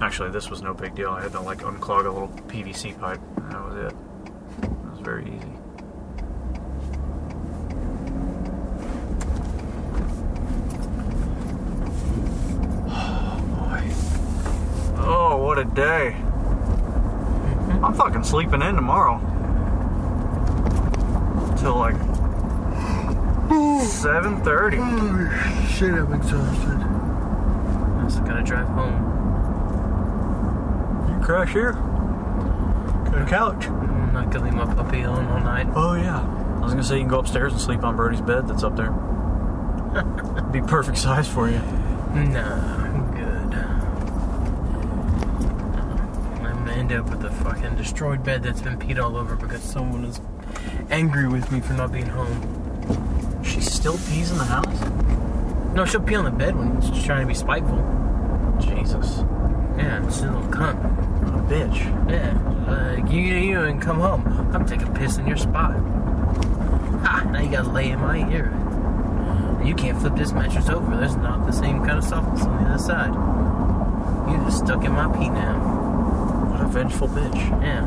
Actually, this was no big deal. I had to, like, unclog a little PVC pipe. and That was it. It was very easy. day. I'm fucking sleeping in tomorrow. Till like 7:30. Oh shit, I'm exhausted. I still gotta drive home. You crash here? Got a mm-hmm. couch. I'm not gonna leave my puppy alone all night. Oh yeah. I was gonna say you can go upstairs and sleep on Birdie's bed that's up there. Be perfect size for you. Nah, I'm good. I'm gonna end up with a fucking destroyed bed that's been peed all over because someone is angry with me for not being home. She still pees in the house? No, she'll pee on the bed when she's trying to be spiteful. Jesus. Yeah, she's a little cunt. What a bitch. Yeah, like you, you and come home. I'm taking piss in your spot. Ha! Now you gotta lay in my ear. You can't flip this mattress over. There's not the same kind of softness on the other side. You're just stuck in my pee now. Vengeful bitch. Yeah.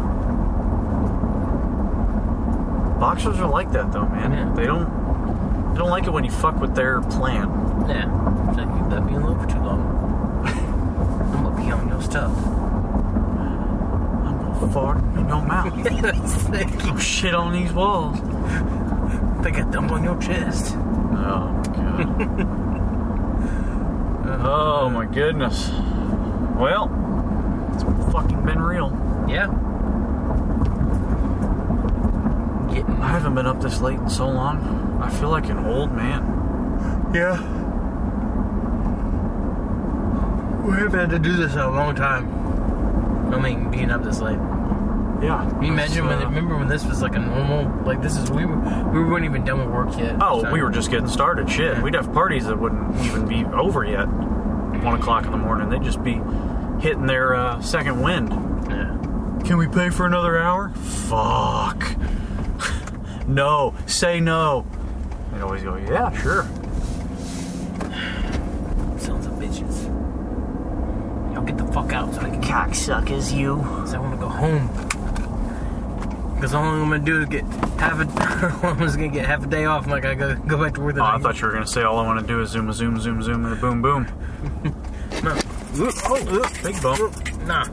Boxers are like that though, man. Yeah. They don't they don't like it when you fuck with their plan. Yeah. It's like you left me alone for too long. I'm gonna be on your stuff. I'm gonna fart in your mouth. Oh shit on these walls. Think I dump on your chest. Oh god. oh my goodness. Well, it's fucking been real. Yeah. Getting I haven't been up this late in so long. I feel like an old man. Yeah. We haven't had to do this in a long time. I mean, being up this late. Yeah. Can you imagine when? Uh, Remember when this was like a normal? Like this is we were we weren't even done with work yet. Oh, So- we were just getting started. Shit, Yeah. we'd have parties that wouldn't even be over yet. One o'clock in the morning, they'd just be hitting their uh, second wind. Yeah. Can we pay for another hour? Fuck. no, say no. They'd always go, yeah, sure. Sons of bitches. Y'all get the fuck out so I can. Cocksuckers, you. Cause I want to go home. Because all I'm gonna do is get half a. I'm just gonna get half a day off. and Like I go go back to work. the Oh, I thought you were gonna say all I want to do is zoom, zoom, zoom, zoom, and a boom, boom. No. Oh, big bump. Nah.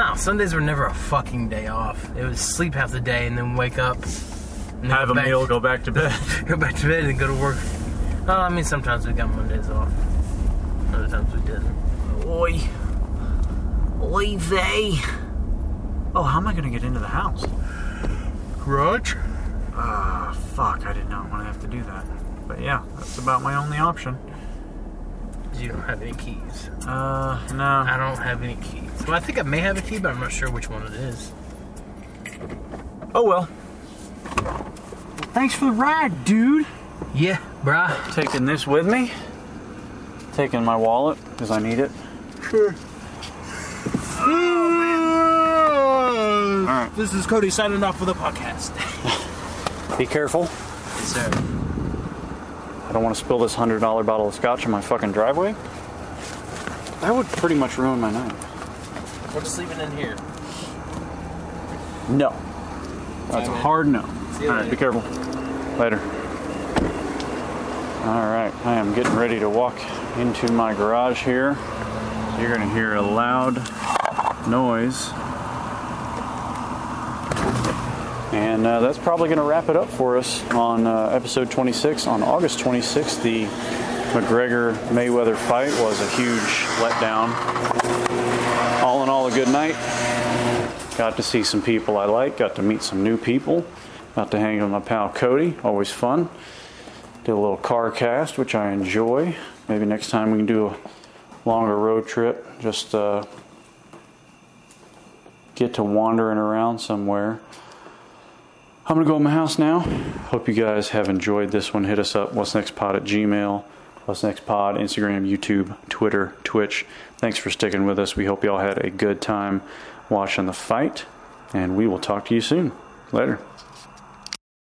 Nah, Sundays were never a fucking day off. It was sleep half the day and then wake up. and then Have a back- meal, go back to bed. Go back to bed and go to work. Oh, I mean, sometimes we got Mondays off. Other times we didn't. Oi. Oi, vey. Oh, how am I gonna get into the house? Garage? Ah, fuck, I did not want to have to do that. But yeah, that's about my only option. You don't have any keys. Uh, no. I don't have any keys. Well, I think I may have a key, but I'm not sure which one it is. Oh well. Thanks for the ride, dude. Yeah, bruh. Taking this with me. Taking my wallet, because I need it. Sure. Alright. This is Cody signing off for the podcast. Be careful. Yes, sir. I don't want to spill this $100 bottle of scotch in my fucking driveway. That would pretty much ruin my night. We're just leaving in here. No. That's a hard no. All right, be careful. Later. All right, I am getting ready to walk into my garage here. You're going to hear a loud noise. And uh, that's probably going to wrap it up for us on uh, episode 26. On August 26th, the McGregor Mayweather fight was a huge letdown. A good night. Got to see some people I like, got to meet some new people, got to hang with my pal Cody, always fun. Did a little car cast, which I enjoy. Maybe next time we can do a longer road trip, just uh, get to wandering around somewhere. I'm gonna go in my house now. Hope you guys have enjoyed this one. Hit us up, what's next pod at Gmail, what's next pod, Instagram, YouTube, Twitter, Twitch. Thanks for sticking with us. We hope y'all had a good time watching the fight, and we will talk to you soon. Later.